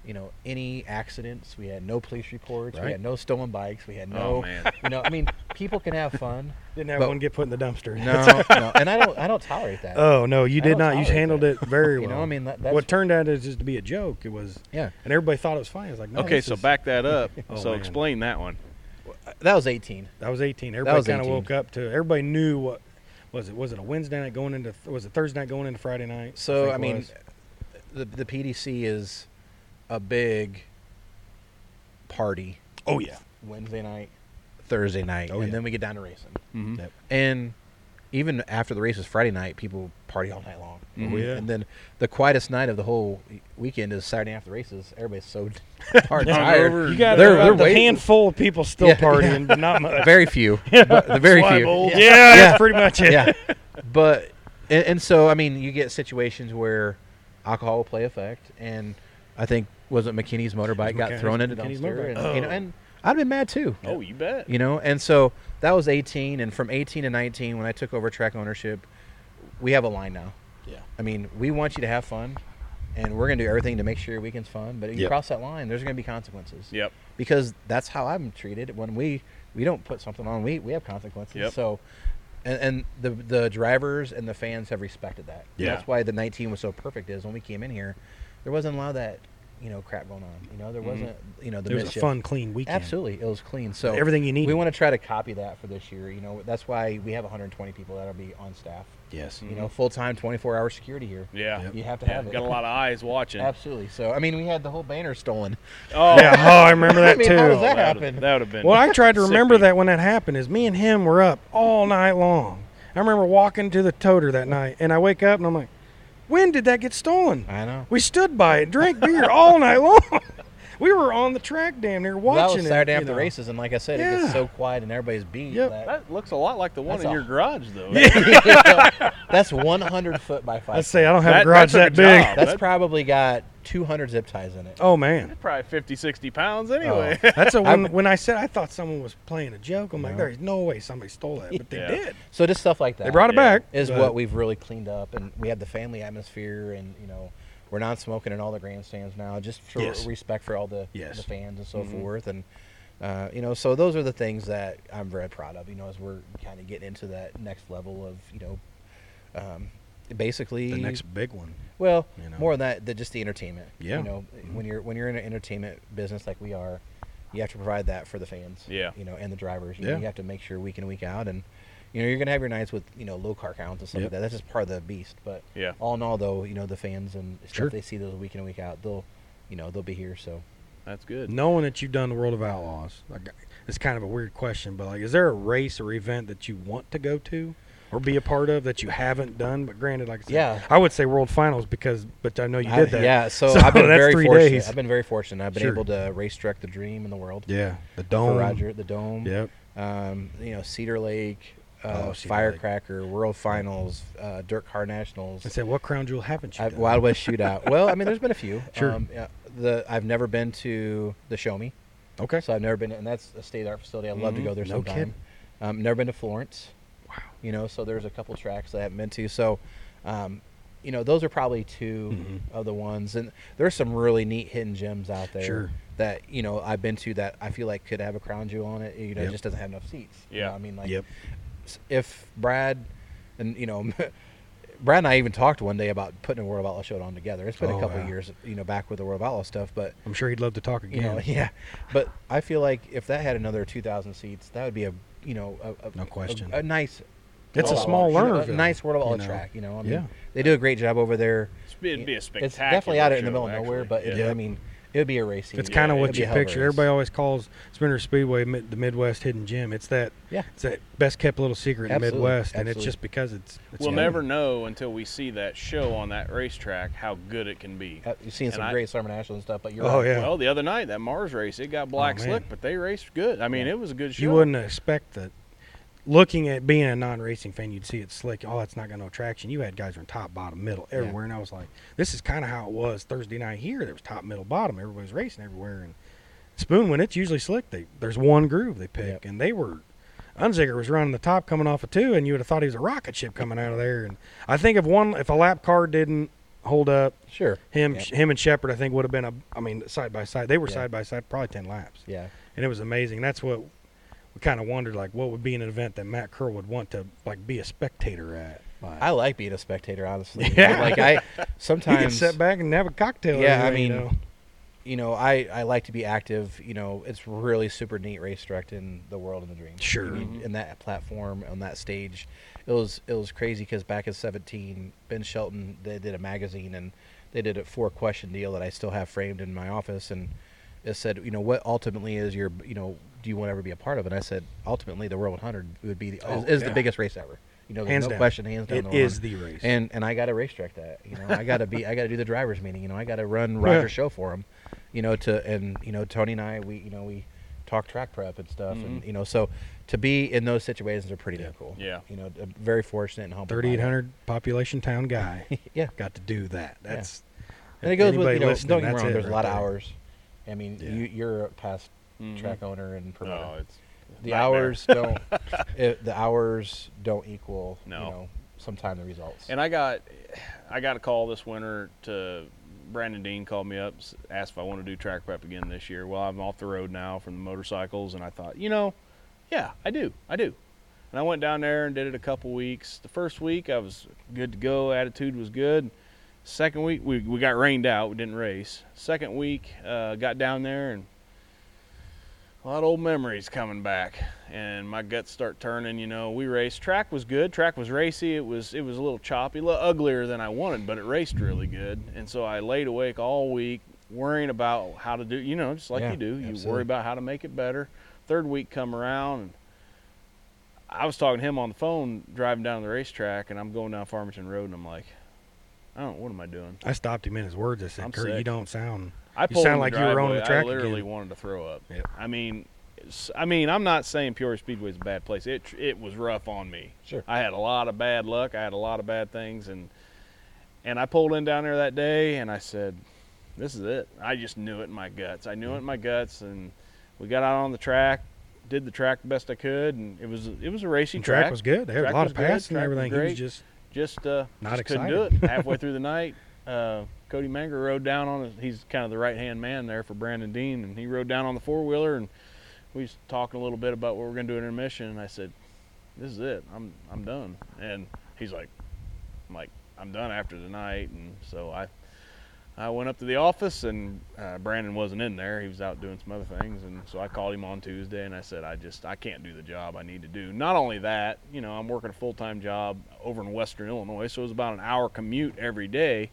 you know any accidents. We had no police reports. We had no stolen bikes. We had Oh, no. man. You know, I mean, people can have fun. [LAUGHS] Didn't have one get put in the dumpster. No, [LAUGHS] no, and I don't. I don't tolerate that. Oh no, you I did don't. You handled that. it very well. [LAUGHS] You know, I mean, that- that's- what turned out is just to be a joke. It was, yeah, and everybody thought it was funny. I was like, no, okay, so is- back that up. Oh, so man. explain that one. that was 18. That was 18. Everybody kind of woke up to. Everybody knew what was it? Was it a Wednesday night going into? Was it Thursday night going into Friday night? So think I, mean, was. the the PDC is a big party oh yeah, Wednesday night, Thursday night, Oh, and yeah. then we get down to racing. Mhm. Yep. And even after the races Friday night, people party all night long. Mhm. Oh, yeah. And then the quietest night of the whole weekend is Saturday after the races. Everybody's so [LAUGHS] darn Yeah. tired. Hungover. you got They're- they're the handful of people still [LAUGHS] Yeah, partying, but not much. Very few. [LAUGHS] but the very few. old. yeah, Yeah. that's pretty much it. yeah. But and, and so I mean, you get situations where alcohol will play effect, and I think was it McKinney's motorbike got McKinney's- thrown into McKinney's dumpster, motorbike. and, you know, Oh. and I'd been mad too. Oh, you bet. You know, and so that was 18, and from 18 to 19, when I took over track ownership, we have a line now. Yeah. I mean, we want you to have fun, and we're gonna do everything to make sure your weekend's fun. But if you Yep. cross that line, there's gonna be consequences Yep. because that's how I'm treated. When we we don't put something on, we we have consequences. Yep. So, and, and the the drivers and the fans have respected that. Yeah. That's why the 19 was so perfect. Is when we came in here, there wasn't a lot of that you know crap going on. You know, there Mhm. wasn't you know the It was a fun, clean weekend. Absolutely, it was clean. So everything you need. we want to try to copy that for this year. You know, that's why we have 120 people that'll be on staff. Yes. You know, full time, 24 hour security here. Yeah. Yep. You have to Yeah, have it. Got a lot of eyes watching. Absolutely. So I mean, we had the whole banner stolen. Oh, [LAUGHS] Yeah. Oh, I remember that I mean, too. how does Oh, that that happen? That would have been. Well, I tried to remember that when that happened. Is me and him were up all night long. I remember walking to the toter that night, and I wake up and I'm like, "When did that get stolen?" I know. We stood by it, drank beer all night long. [LAUGHS] we were on the track damn near watching that watching was it. Saturday you after the know. races, and like I said, it gets so quiet and everybody's beat. Yep. that- That looks a lot like the one in a- your garage, though. [LAUGHS] [LAUGHS] that's 100 foot by five. I say I don't have That- a garage that that, took a big. job. That's that- probably got 200 zip ties in it. Oh man. Probably 50, 60 pounds oh. anyway. [LAUGHS] That's a when, when I said I thought someone was playing a joke. I'm like, there's no way somebody stole that, but they Yeah. did. So just stuff like that. They brought it Yeah. back. is but- what we've really cleaned up, and we have the family atmosphere, and you know, we're not smoking in all the grandstands now, just for Yes. respect for all the Yes. the fans and so Mhm. forth, and uh, you know, so those are the things that I'm very proud of. You know, as we're kind of getting into that next level of you know, um, basically the next big one. well, you know. more than that, the, just the entertainment. Yeah. You know, Mhm. when you're when you're in an entertainment business like we are, you have to provide that for the fans. Yeah. You know, and the drivers. You, know, Yeah. you have to make sure week in week out, and you know you're gonna have your nights with you know low car counts and stuff Yep. like that. That's just part of the beast. But Yeah. all in all, though, you know the fans and stuff Sure. they see those week in and week out, they'll you know they'll be here. So That's good. Knowing that you've done the World of Outlaws, like, it's kind of a weird question, but like, is there a race or event that you want to go to or be a part of that you haven't done? But granted, like I said, Yeah. I would say World Finals because, but I know you did that. Yeah. So, [LAUGHS] So I've been that's very three fortunate. days. I've been very fortunate. I've been Sure. able to race direct the dream in the world. Yeah, the For dome. Roger, the dome. Yep. um, you know, Cedar Lake, uh, Oh, Cedar Firecracker, World Finals, uh, DIRTcar Nationals, I said, what crown jewel haven't you I, done? Wild West [LAUGHS] Shootout. well, I mean, there's been a few. Sure. Um, yeah, the I've never been to the Show Me, Okay. so I've never been, and that's a state art facility. I'd love to Mhm. go there No sometime. kidding. Um, never been to Florence. Wow. You know, so there's a couple tracks that I haven't been to. So, um, you know, those are probably 2 Mhm. of the ones, and there's some really neat hidden gems out there. Sure. That you know I've been to that I feel like could have a crown jewel on it. You know, Yep. it just doesn't have enough seats. You Yeah. know, I mean, like Yep. S- if Brad and you know [LAUGHS] Brad and I even talked one day about putting a World of Outlaw show on together. It's been Oh, a couple yeah. years, you know, back with the World of Outlaw stuff, but I'm sure he'd love to talk you again. know, yeah. But I feel like if that had another 2,000 seats, that would be a you know a, a No question. a, a nice. It's a small Outlaw- learner. a nice World of Outlaw you know. track. You know, I mean, Yeah. they do a great job over there. It'd be a spectacular It's definitely out in the middle of nowhere, actually. but it, yeah. I mean, It would be a racing. It's kind of it'd what you a hell of a picture. race. Everybody always calls Spoon River Speedway mid, the Midwest hidden gem. It's that. Yeah. It's that best kept little secret in the Absolutely, Midwest, and it's just because it's. it's We'll young. never know until we see that show on that racetrack how good it can be. Uh, You've seen And some I- great Summer Nationals and stuff, but you're Oh, right. yeah. Well, the other night that Mars race, it got black man. slick, but they raced good. I mean, Yeah. it was a good show. You wouldn't expect that. Looking at being a non-racing fan, you'd see it slick. Oh, that's not got no traction. You had guys from top, bottom, middle, Yeah. everywhere, and I was like, this is kind of how it was Thursday night here. There was top, middle, bottom. Everybody's racing everywhere, and Spoon when it's usually slick. They there's one groove they pick, Yep. and they were. Unzicker was running the top coming off of two, and you would have thought he was a rocket ship coming out of there. And I think if one, if a lap car didn't hold up, Sure. him, Yep. him and Sheppard, I think would have been a. I mean, side by side, they were Yeah. side by side, probably ten laps Yeah. and it was amazing. That's what we kind of wondered, like, what would be an event that Matt Curl would want to like be a spectator at. Like, I like being a spectator, honestly. [LAUGHS] Yeah. Like I he could sometimes sit back and have a cocktail. Yeah, every I mean, you know? you know, I, I like to be active. You know, it's really super neat race directing the world and the dream. Sure. I mean, mm-hmm. in that platform on that stage, it was it was crazy because back in '17, Ben Shelton they did a magazine and they did a four question deal that I still have framed in my office and it said, you know, what ultimately is your, you know, do you want to ever be a part of it? And I said, ultimately, the World 100 would be the, Oh, is, is yeah. the biggest race ever. You know, Hands no down. question, hands down. It the is the race. and and I got to racetrack that. You know, I got to be, I got to do the drivers meeting. You know, I got to run [LAUGHS] Roger's Yeah. show for him. You know, to and you know Tony and I, we you know we talk track prep and stuff, and Mhm. you know, so to be in those situations are pretty damn cool. Yeah. You know, very fortunate and humble. 3,800 population town guy [LAUGHS] yeah. got to do that. Yeah. That's And it goes with you know, don't get me wrong. it There's a right lot of hours. I mean, Yeah. you, you're a past Mhm. track owner and promoter. No, it's the nightmare. hours don't. [LAUGHS] it, the hours don't equal. No. You know, sometime the results. And I got, I got a call this winter to Brandon Dean called me up, asked if I want to do track prep again this year. Well, I'm off the road now from the motorcycles, and I thought, you know, yeah, I do, I do. And I went down there and did it a couple weeks. The first week I was good to go, attitude was good. Second week we we got rained out, we didn't race. Second week uh, got down there and a lot of old memories coming back. And my guts start turning you know. We raced. Track was good. Track was racy. It was it was a little choppy a little uglier than i wanted but it raced really good. And so i laid awake all week worrying about how to do you know just like Yeah, you do. You absolutely. worry about how to make it better. Third week come around and i was talking to him on the phone driving down the racetrack and i'm going down farmington road and i'm like i don't what am i doing I stopped him in his words. I said, I'm "Kurt, you don't sound." I You sound like you were on the track I literally again. wanted to throw up. Yep. I mean, I mean, I'm not saying Peoria Speedway is a bad place. It it was rough on me. Sure. I had a lot of bad luck. I had a lot of bad things, and and I pulled in down there that day, and I said, "This is it." I just knew it in my guts. I knew it in mm-hmm. my guts, and we got out on the track, did the track the best I could, and it was it was a racing And track was good. They had Track a lot of passing and track was everything. He was just just uh Not just couldn't do it. [LAUGHS] Halfway through the night uh cody manger rode down on it. He's kind of the right hand man there for brandon dean and he rode down on the four-wheeler and we was talking a little bit about what we're going to do in intermission and i said this is it. I'm i'm done. And he's like i'm like i'm done after tonight and so i I went up to the office and uh, Brandon wasn't in there. He was out doing some other things, and so I called him on Tuesday and I said, "I just I can't do the job I need to do. Not only that, you know, I'm working a full time job over in Western Illinois, so it was about an hour commute every day,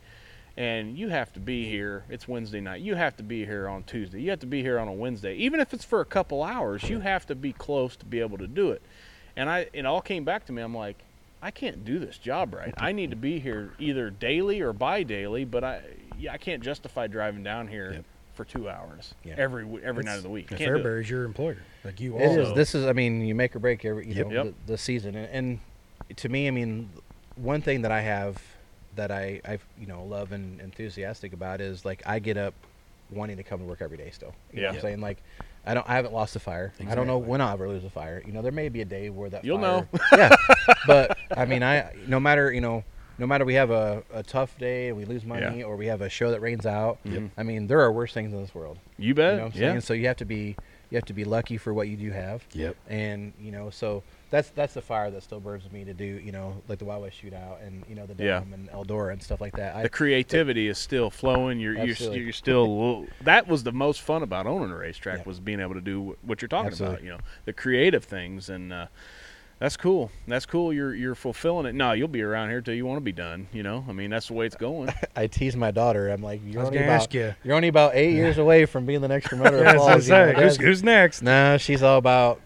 and you have to be here. It's Wednesday night. You have to be here on Tuesday. You have to be here on a Wednesday, even if it's for a couple hours. You have to be close to be able to do it." And I it all came back to me. I'm like, I can't do this job right. I need to be here either daily or bi-daily, but I yeah, I can't justify driving down here Yep. for two hours Yeah. every w- every night of the week. And Can't do it. Fairbury's your employer, like you It are. is. This is. I mean, you make or break every you Yep. know Yep. the, the season, and, and to me, I mean, one thing that I have that I I you know love and enthusiastic about is like I get up wanting to come to work every day still. You know Yeah. what I'm saying like. I don't. I haven't lost a fire. I don't know when I'll ever lose a fire. You know, there may be a day where that. You'll fire- know. [LAUGHS] yeah, but I mean, I no matter you know, no matter we have a, a tough day and we lose money, Yeah. or we have a show that rains out. Yep. I mean, there are worse things in this world. You bet. You know what I'm yeah. saying? So you have to be you have to be lucky for what you do have Yep. and you know so that's that's the fire that still burns me to do you know like the Wild West shootout and you know the Yeah. And Eldora and stuff like that I, the creativity is still flowing. You're you're, you're still. That was the most fun about owning a racetrack Yeah. was being able to do what you're talking Absolutely. about. You know, the creative things and. Uh, That's cool. That's cool. You're you're fulfilling it. No, you'll be around here till you want to be done. You know, I mean, that's the way it's going. [LAUGHS] I tease my daughter. I'm like, you're only about ask you. you're only about eight years [LAUGHS] away from being the next promoter. [LAUGHS] Yeah, of I was gonna Falls, say, who's, who's next? No, she's all about,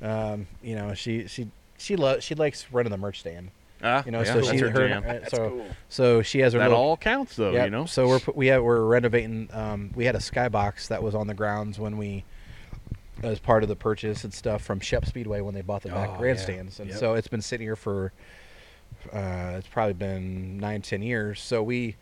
um, you know, she she she loves she likes running the merch stand. Ah, You know, yeah, so that's she her her jam. uh, so cool. so she has her That little, all counts though. Yep, You know. So we're we have, we're renovating. Um, we had a skybox that was on the grounds when we, as part of the purchase and stuff from Shep Speedway when they bought the back Oh, yeah. grandstands, and Yep. so it's been sitting here for. Uh, it's probably been nine, ten years. So we,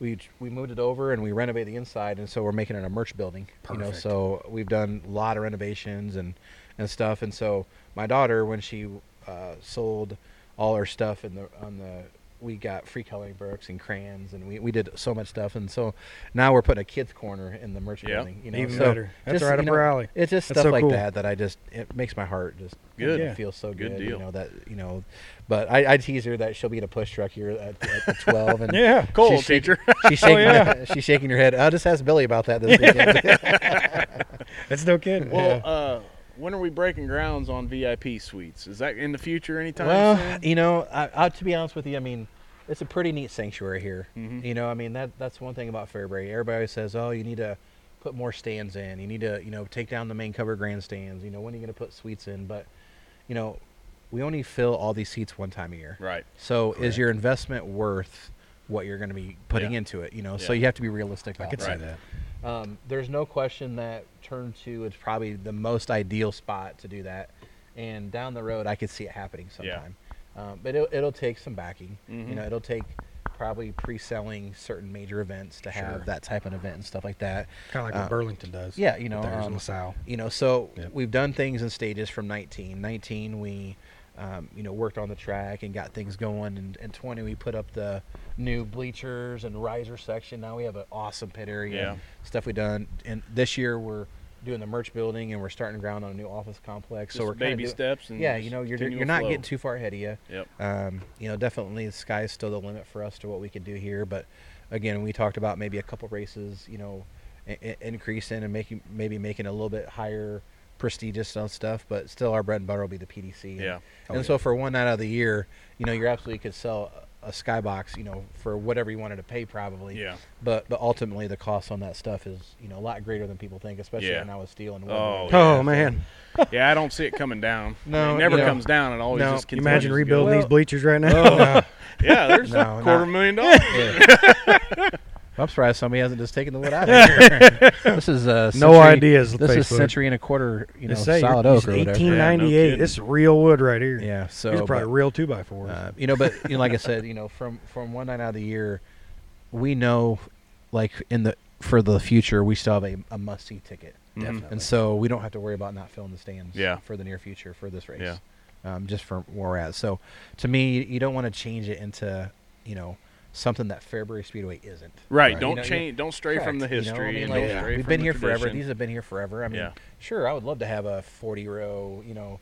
we we moved it over and we renovated the inside, and so we're making it a merch building. You know, Perfect. so we've done a lot of renovations and and stuff. And so my daughter, when she uh, sold all her stuff in the on the we got free coloring books and crayons and we, we did so much stuff and so now we're putting a kids corner in the merch Yeah. building you know Even so better. That's just, right up you know, her alley. it's just That's stuff so like cool. that that i just it makes my heart just Good. it Yeah. feels so Good good, deal. you know that you know but i, I tease her that she'll be in a push truck here at, at, at [LAUGHS] 12 and Yeah. Cool, she's shaking- teacher. [LAUGHS] she's shaking, Oh, yeah. her, she's shaking her head i'll just ask billy about that this [LAUGHS] weekend That's no kidding. well, uh, when are we breaking grounds on VIP suites? Is that in the future anytime Well, soon? you know, I, I, to be honest with you, I mean, it's a pretty neat sanctuary here. Mhm. You know, I mean that that's one thing about Fairbury. Everybody says, "Oh, you need to put more stands in. You need to, you know, take down the main cover grandstands. You know, when are you going to put suites in?" But, you know, we only fill all these seats one time a year. Right. So, Correct. is your investment worth what you're going to be putting Yeah. into it? You know, so you have to be realistic. I about could that. say that. Um, there's no question that turn two is probably the most ideal spot to do that, and down the road I could see it happening Yeah. sometime. Um, but it'll, it'll take some backing. Mhm. You know, it'll take probably pre-selling certain major events to have Sure. that type of event and stuff like that. Kind of like Uh, what Burlington does. Yeah, you know, with theirs in um, LaSalle. you know, so Yep. we've done things in stages from 19. 19, we, um, you know, worked on the track and got things going. And, and 20, we put up the new bleachers and riser section. Now we have an awesome pit area. Yeah. Stuff we done. And this year we're doing the merch building and we're starting ground on a new office complex. so we're baby do- steps and Yeah, you know, you're you're not flow. getting too far ahead of you. Yep. Um, you know, definitely the sky's still the limit for us to what we can do here. But again, we talked about maybe a couple races, you know, I- increasing and making maybe making a little bit higher prestigious on stuff. But still, our bread and butter will be the PDC. Yeah. Oh, and yeah. Oh, so for one night out of the year, you know, you absolutely could sell a skybox, you know, for whatever you wanted to pay, probably. Yeah. But but ultimately, the cost on that stuff is you know a lot greater than people think, especially Yeah. right now with steel and wood. Oh, Oh, man. [LAUGHS] Yeah, I don't see it coming down. [LAUGHS] No, it never you know- comes down. It always No. just You continues. imagine rebuilding go. these bleachers right now? Oh, [LAUGHS] no. Yeah, there's No, a quarter not- million dollars. Yeah. I'm surprised somebody hasn't just taken the wood out of [LAUGHS] here. this is uh, no ideas. This is Facebook. century and a quarter, you know, say, solid you're- oak or it's whatever. 1898. Yeah, no this is real wood right here. Yeah, so These are probably but, real two by fours. uh, you know, but you know, like I said, you know, from from one night out of the year, we know, like in the for the future, we still have a, a must see ticket, Mhm. Definitely. and so we don't have to worry about not filling the stands. Yeah. for the near future for this race. Yeah. um, just for where we're at. So, to me, you don't want to change it into, you know, something that Fairbury Speedway isn't. Right. Right. Don't You know, change. Don't stray from the Correct, you know, I history. mean, and like, don't yeah. we've been here forever. These have been here forever. I mean, Yeah. sure, I would love to have a 40 row, you know,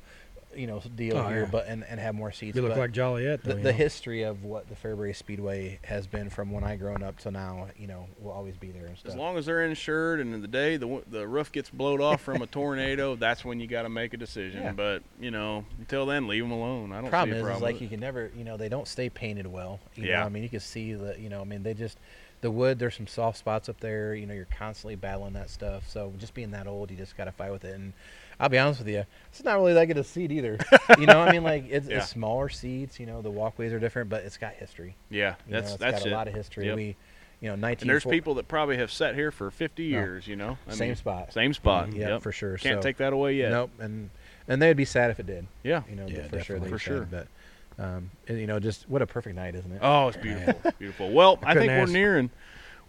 you know, deal Oh, here, yeah. but and, and have more seats. you look but like Joliet. the, Though, you the history of what the Fairbury Speedway has been from when I grown up to now, you know, will always be there and stuff. As long as they're insured and in the day the the roof gets blown off from a tornado, [LAUGHS] that's when you got to make a decision. Yeah. But you know, until then, leave them alone. I don't problem see is, a is problem. like with you can never, you know, they don't stay painted well. You Yeah. Know? I mean, you can see that, you know, I mean, they just, the wood, there's some soft spots up there. You know, you're constantly battling that stuff. So just being that old, you just got to fight with it. And I'll be honest with you, it's not really that good a seat either. [LAUGHS] you know, I mean, like it's, Yeah. it's smaller seats. You know, the walkways are different, but it's got history. yeah, You that's know, it's that's got it. a lot of history. Yep. We, you know, 19. and there's people that probably have sat here for 50 years. You know, I Same mean, spot. Same spot. Yeah, yep. for sure. Can't so, take that away yet. Nope. And and they'd be sad if it did. Yeah. You know, Yeah, but for sure. they For sure. said, But um, and, you know, just what a perfect night, isn't it? Oh, it's beautiful. [LAUGHS] Beautiful. Well, I, couldn't think we're nearing.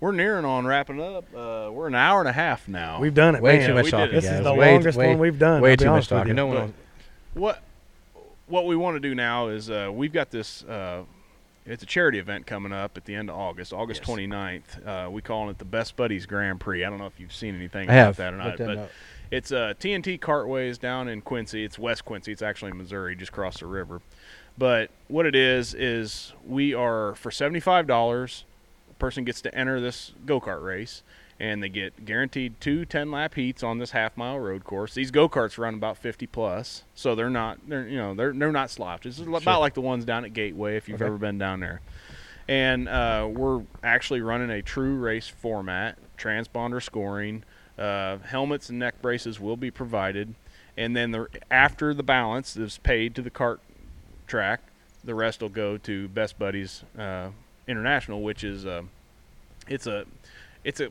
We're nearing on wrapping up. Uh, we're an hour and a half now. We've done it. Way man. too much we talking. This guys. is the Way- longest way- one we've done. Way I'll too much honest talking. you. No one. But- what what we want to do now is uh, we've got this uh, it's a charity event coming up at the end of august august Yes. 29th uh, we calling it the best buddies grand prix i don't know if you've seen anything I about have. that or not that but up. it's uh, tnt cartways down in quincy it's west quincy it's actually in missouri just across the river but what it is is we are for $75 a person gets to enter this go-kart race and they get guaranteed two 10 lap heats on this half mile road course. These go karts run about 50 plus, so they're not they're you know they're they're not slopped. It's about like the ones down at Gateway if you've Okay. ever been down there. And uh, we're actually running a true race format, transponder scoring, uh, helmets and neck braces will be provided, and then the after the balance is paid to the cart track, the rest will go to Best Buddies uh, International, which is uh, it's a it's a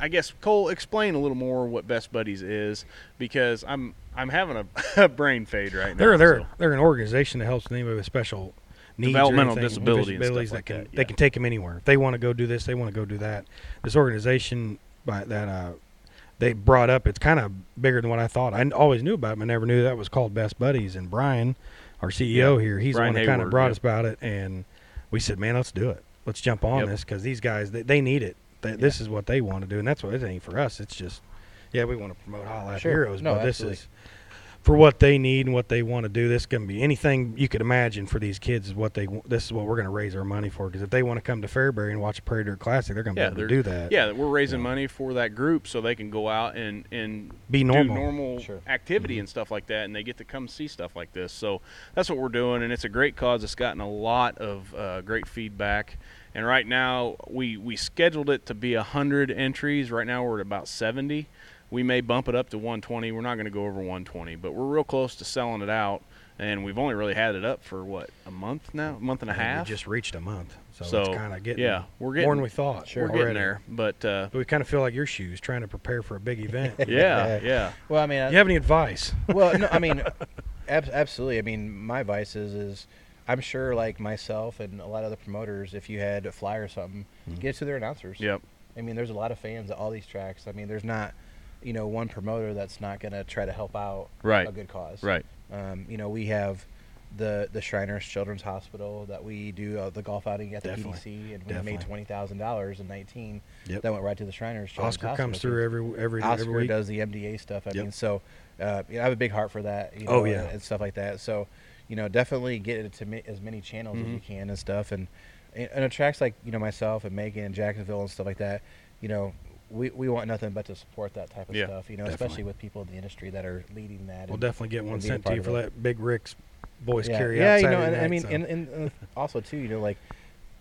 I guess Cole explain a little more what Best Buddies is because I'm I'm having a, [LAUGHS] a brain fade right now. They're they're so- they're an organization that helps anybody with special needs, Developmental anything, disability disabilities that like can that, they can take them anywhere. If they want to go do this, they want to go do that. This organization by that uh, they brought up, it's kind of bigger than what I thought. I always knew about them. I never knew that was called Best Buddies. And Brian, our CEO here, he's Brian the one that kind of brought yep. us about it, and we said, man, let's do it. Let's jump on Yep. this because these guys they, they need it. They, This is what they want to do, and that's what it ain't for us. It's just, yeah, we want to promote at Sure. Heroes, No, but this is for what they need and what they want to do. This can be anything you could imagine for these kids. Is what they this is what we're going to raise our money for. Because if they want to come to Fairbury and watch a Prairie Dirt Classic, they're going to Yeah, be able to do that. Yeah, we're raising Yeah. money for that group so they can go out and and Be normal. do normal Sure. activity Mm-hmm. and stuff like that, and they get to come see stuff like this. So that's what we're doing, and it's a great cause. It's gotten a lot of uh, great feedback. And right now, we we scheduled it to be hundred entries. Right now, we're at about seventy. We may bump it up to 120. We're not going to go over 120, but we're real close to selling it out. And we've only really had it up for what a month now, a month and a And half. We just reached a month, so, So, it's kind of getting yeah, we're getting more than we thought. Sure. we're already. getting there, but uh, But we kind of feel like your shoes, trying to prepare for a big event. [LAUGHS] yeah, [LAUGHS] yeah. Well, I mean, I- you have any advice? [LAUGHS] well, no, I mean, ab- absolutely. I mean, my advice is, is I'm sure, like myself and a lot of other promoters, if you had a flyer or something, Mm-hmm. get it to their announcers. Yep. I mean, there's a lot of fans at all these tracks. I mean, there's not, you know, one promoter that's not going to try to help out Right. a good cause. Right. Um, you know, we have the the Shriners Children's Hospital that we do uh, the golf outing at the Definitely. PDC, and we Definitely. made twenty thousand dollars in nineteen. Yep. That went right to the Shriners. Children's Oscar Hospital. comes through every every Oscar every week. does the MDA stuff. I Yep. mean, so uh, you know, I have a big heart for that. You know, Oh, yeah. and, and stuff like that. So, you know, definitely get it to ma- as many channels as Mm-hmm. you can and stuff. And and attracts like you know myself and Megan and Jacksonville and stuff like that. You know, we, we want nothing but to support that type of Yeah, stuff. You know, definitely. especially with people in the industry that are leading that. We'll and- definitely get one sent to you for that Big Rick's boys yeah, carry yeah, out you know, Saturday and, I mean, so. and, and uh, also too, you know, like,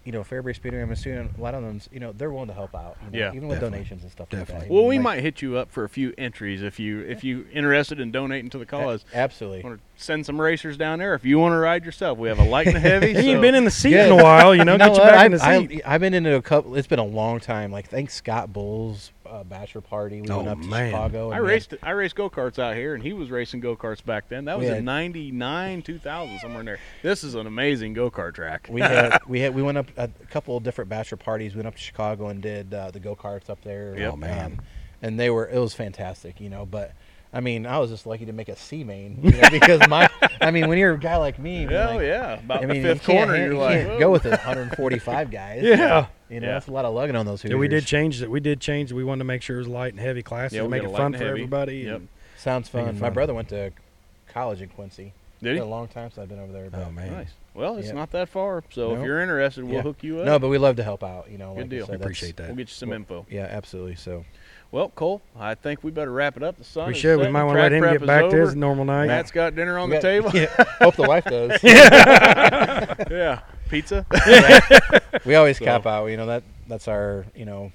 you know, Fairbury Speedway, I'm assuming a lot of them, you know, they're willing to help out. You know, Yeah. even with donations and stuff Definitely. like that. Well, we Like, might hit you up for a few entries if you if you interested in donating to the a- cause. Absolutely. Want to send some racers down there? If you want to ride yourself, we have a light and a heavy. [LAUGHS] you ain't been in the seat Yeah. in a while, you know. [LAUGHS] get you what? back in the I've, seat. I've, I've been into a couple. It's been a long time. Like, thanks Scott Bull's uh, bachelor party. We Oh, went up to man. Chicago. I and we had- raced I raced go karts out here, and he was racing go karts back then. That was We in '99, 2000, somewhere in there. This is an amazing go kart track. we had [LAUGHS] we had we went up a couple of different bachelor parties. We went up to Chicago and did uh, the go karts up there. Yep. Oh, man. Um, and they were it was fantastic, you know. But I mean, I was just lucky to make a C main, you know, [LAUGHS] because my I mean, when you're a guy like me, I mean, yeah, like, yeah. About I mean, the fifth can't, corner, you're you like, can't "Whoa." go with it 145 guys. [LAUGHS] Yeah. You know, Yeah. that's a lot of lugging on those Yeah, we did change it. We did change. it. We wanted to make sure it was light and heavy classes Yeah, to make it fun for heavy. everybody. Yep. and- Sounds Make it fun. My brother went to college in Quincy. Did It's he? been a long time since I've been over there. But Oh man, Nice. Well, it's Yeah. not that far, so if you're interested, we'll Yeah. hook you up. No, but we love to help out. You know, Good like I deal. said, that's- appreciate that. we'll get you some Well, info. Yeah, absolutely. So Well, Cole, I think we better wrap it up. The sun we is should. We might want to let him get is back to his normal night. Matt's got dinner on We the got- table. [LAUGHS] Yeah, hope the wife does. [LAUGHS] yeah, [LAUGHS] pizza. [LAUGHS] we always So- cap out. You know that that's our. You know,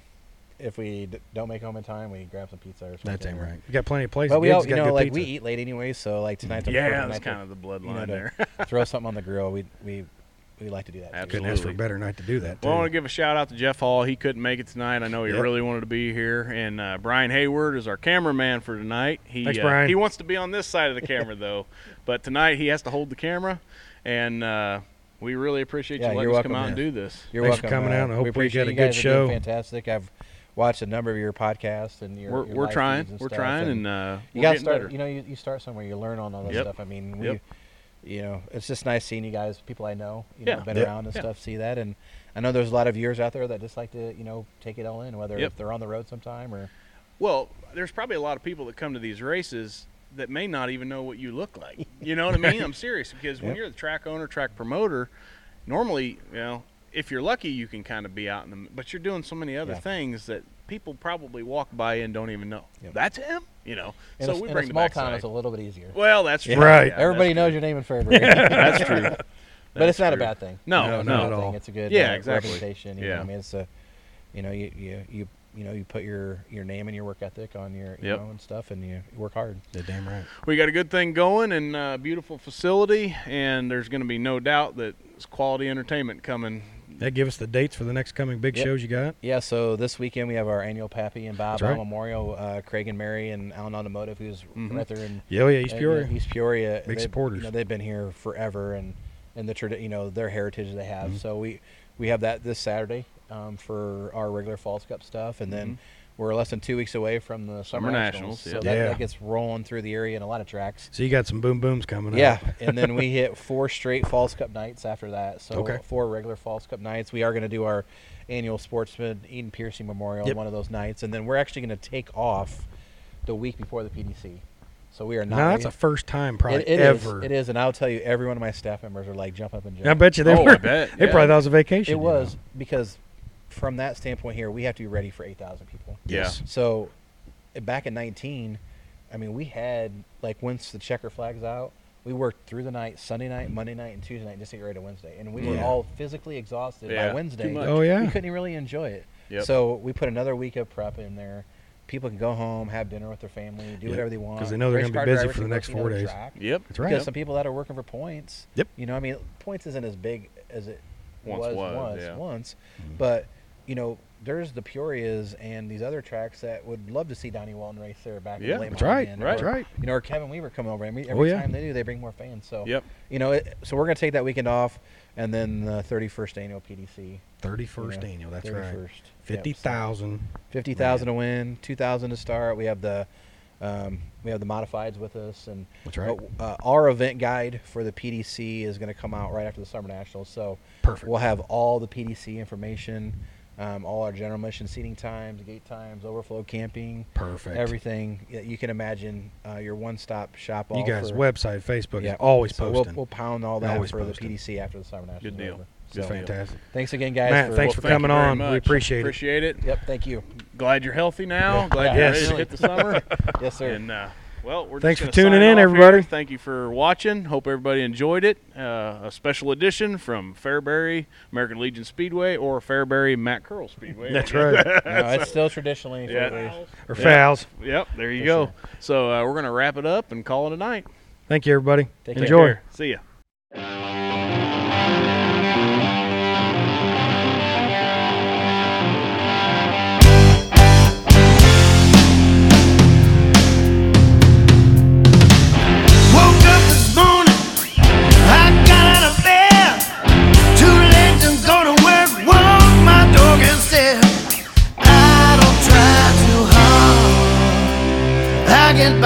if we d- don't make home in time, we grab some pizza or something. That's ain't or- right. We got plenty of places. But we all, you know, good like we eat late anyway. So like tonight, yeah, that's kind of the bloodline you know, there. [LAUGHS] throw something on the grill. We we we like to do that. too. Absolutely. Couldn't ask for a better night to do that. Well, I want to give a shout out to Jeff Hall. He couldn't make it tonight. I know he Yep. really wanted to be here. And uh, Brian Hayward is our cameraman for tonight. He, Thanks, uh, Brian. He wants to be on this side of the camera, though. [LAUGHS] But tonight he has to hold the camera. And uh, we really appreciate Yeah, you you're letting us come welcome, out and do this. You're Thanks for welcome. coming uh, out, and I hope we appreciate get a good guys are doing show. Fantastic. I've watched a number of your podcasts and your. We're, your we're trying. We're stuff, trying. And uh, you we're gotta start. better. You know, you, you start somewhere. You learn all that Yep. stuff. I mean, we, Yep. you know, it's just nice seeing you guys, people I know, you Yeah. know, been Yep. around and Yeah. stuff, see that, and I know there's a lot of viewers out there that just like to, you know, take it all in, whether Yep. if they're on the road sometime or. Well, there's probably a lot of people that come to these races that may not even know what you look like. You know what I mean? I'm [LAUGHS] serious because when Yep. you're the track owner, track promoter, normally, you know, if you're lucky, you can kind of be out in the. But you're doing so many other Yeah. things that people probably walk by and don't even know. Yep. That's him. You know. In so a, we in bring a the small backside. town, it's a little bit easier. Well, that's Yeah. Right. Yeah, Everybody that's knows true. your name in Fairbury. [LAUGHS] That's [LAUGHS] true. but That's it's not a bad thing. No, no, no, it's not a at all. thing. It's a good Yeah, uh, exactly. representation. You Yeah. know, I mean, it's a, you know, you, you you you know, you put your your name and your work ethic on your you Yep. know and stuff, and you, you work hard. You're damn right. We got a good thing going and a beautiful facility, and there's going to be no doubt that it's quality entertainment coming. That give us the dates for the next coming big Yep. shows you got. Yeah, so this weekend we have our annual Pappy and Bob right. Memorial. Uh, Craig and Mary and Allen Automotive, who's Mhm. right there in Yeah, oh yeah, East uh, Peoria. East Peoria. Big They- supporters. You know, they've been here forever, and and the tradi- you know their heritage they have. Mhm. So we we have that this Saturday um, for our regular Falls Cup stuff, and then we're less than two weeks away from the Summer, Mm-hmm. Summer Nationals, So yeah. that, Yeah. that gets rolling through the area in a lot of tracks. So you got some boom booms coming Yeah, up. Yeah, and then [LAUGHS] we hit four straight Falls Cup nights after that. So Okay. four regular Falls Cup nights. We are going to do our annual Sportsman Eden Piercing Memorial Yep. one of those nights, and then we're actually going to take off the week before the PDC. So we are not. Now that's a first time probably it, it is, ever. It is, and I'll tell you, every one of my staff members are like jump up and jump. I bet you they Oh, were. I bet, They yeah. probably thought it was a vacation. it was know. because from that standpoint here, we have to be ready for eight thousand people. Yes. So back in 19, I mean, we had like once the checker flags out, we worked through the night, Sunday night, Monday night, and Tuesday night just to get ready to Wednesday, and we were all physically exhausted Yeah, by Wednesday. much. Oh We yeah. couldn't really enjoy it. Yep. So we put another week of prep in there. People can go home, have dinner with their family, do Yep. whatever they want. Because they know they're gonna be busy for the next four days. track. Yep. That's right. Because some people that are working for points. Yep. You know, I mean, points isn't as big as it Once was was, once, yeah. once. Mhm. But you know, there's the Peorias and these other tracks that would love to see Donnie Walton race there back in Yeah, the late That's right. modern That's or, right. You know, or Kevin Weaver come over. Every, Oh, every yeah. time they do, they bring more fans. So Yep. you know, it, so we're gonna take that weekend off, and then the 31st annual PDC. Thirty first Yeah, annual. That's 31st. right. Yep, Fifty so- thousand. Fifty thousand to win, two thousand to start. We have the um, we have the modifieds with us, and That's right. uh, our event guide for the PDC is going to come out right after the Summer Nationals. So Perfect. we'll have all the PDC information, um, all our general mission seating times, gate times, overflow camping, Perfect. everything that you can imagine. Uh, your one-stop shop. You guys' for, website, Facebook yeah, is always so posting. We'll, we'll pound all that Always for posting. the PDC after the Summer national. Good deal. over. It's So, deal. fantastic. Thanks again, guys. Matt, for, thanks Well, for thank coming very on. We much. appreciate it. Appreciate it. Yep, thank you. Glad you're healthy now. Yeah. Glad Yeah, you're ready to hit the summer. [LAUGHS] Yes, sir. And uh, well, we're Thanks just for tuning in, everybody. here. Thank you for watching. Hope everybody enjoyed it. Uh, a special edition from Fairbury American Legion Speedway or Fairbury Matt Curl Speedway. That's right. [LAUGHS] no, it's still traditionally. Yeah. Fairbury. Or Yeah. fouls. Yep, there you For go. sure. So uh, we're gonna wrap it up and call it a night. Thank you, everybody. Take care. Enjoy. See ya. dragon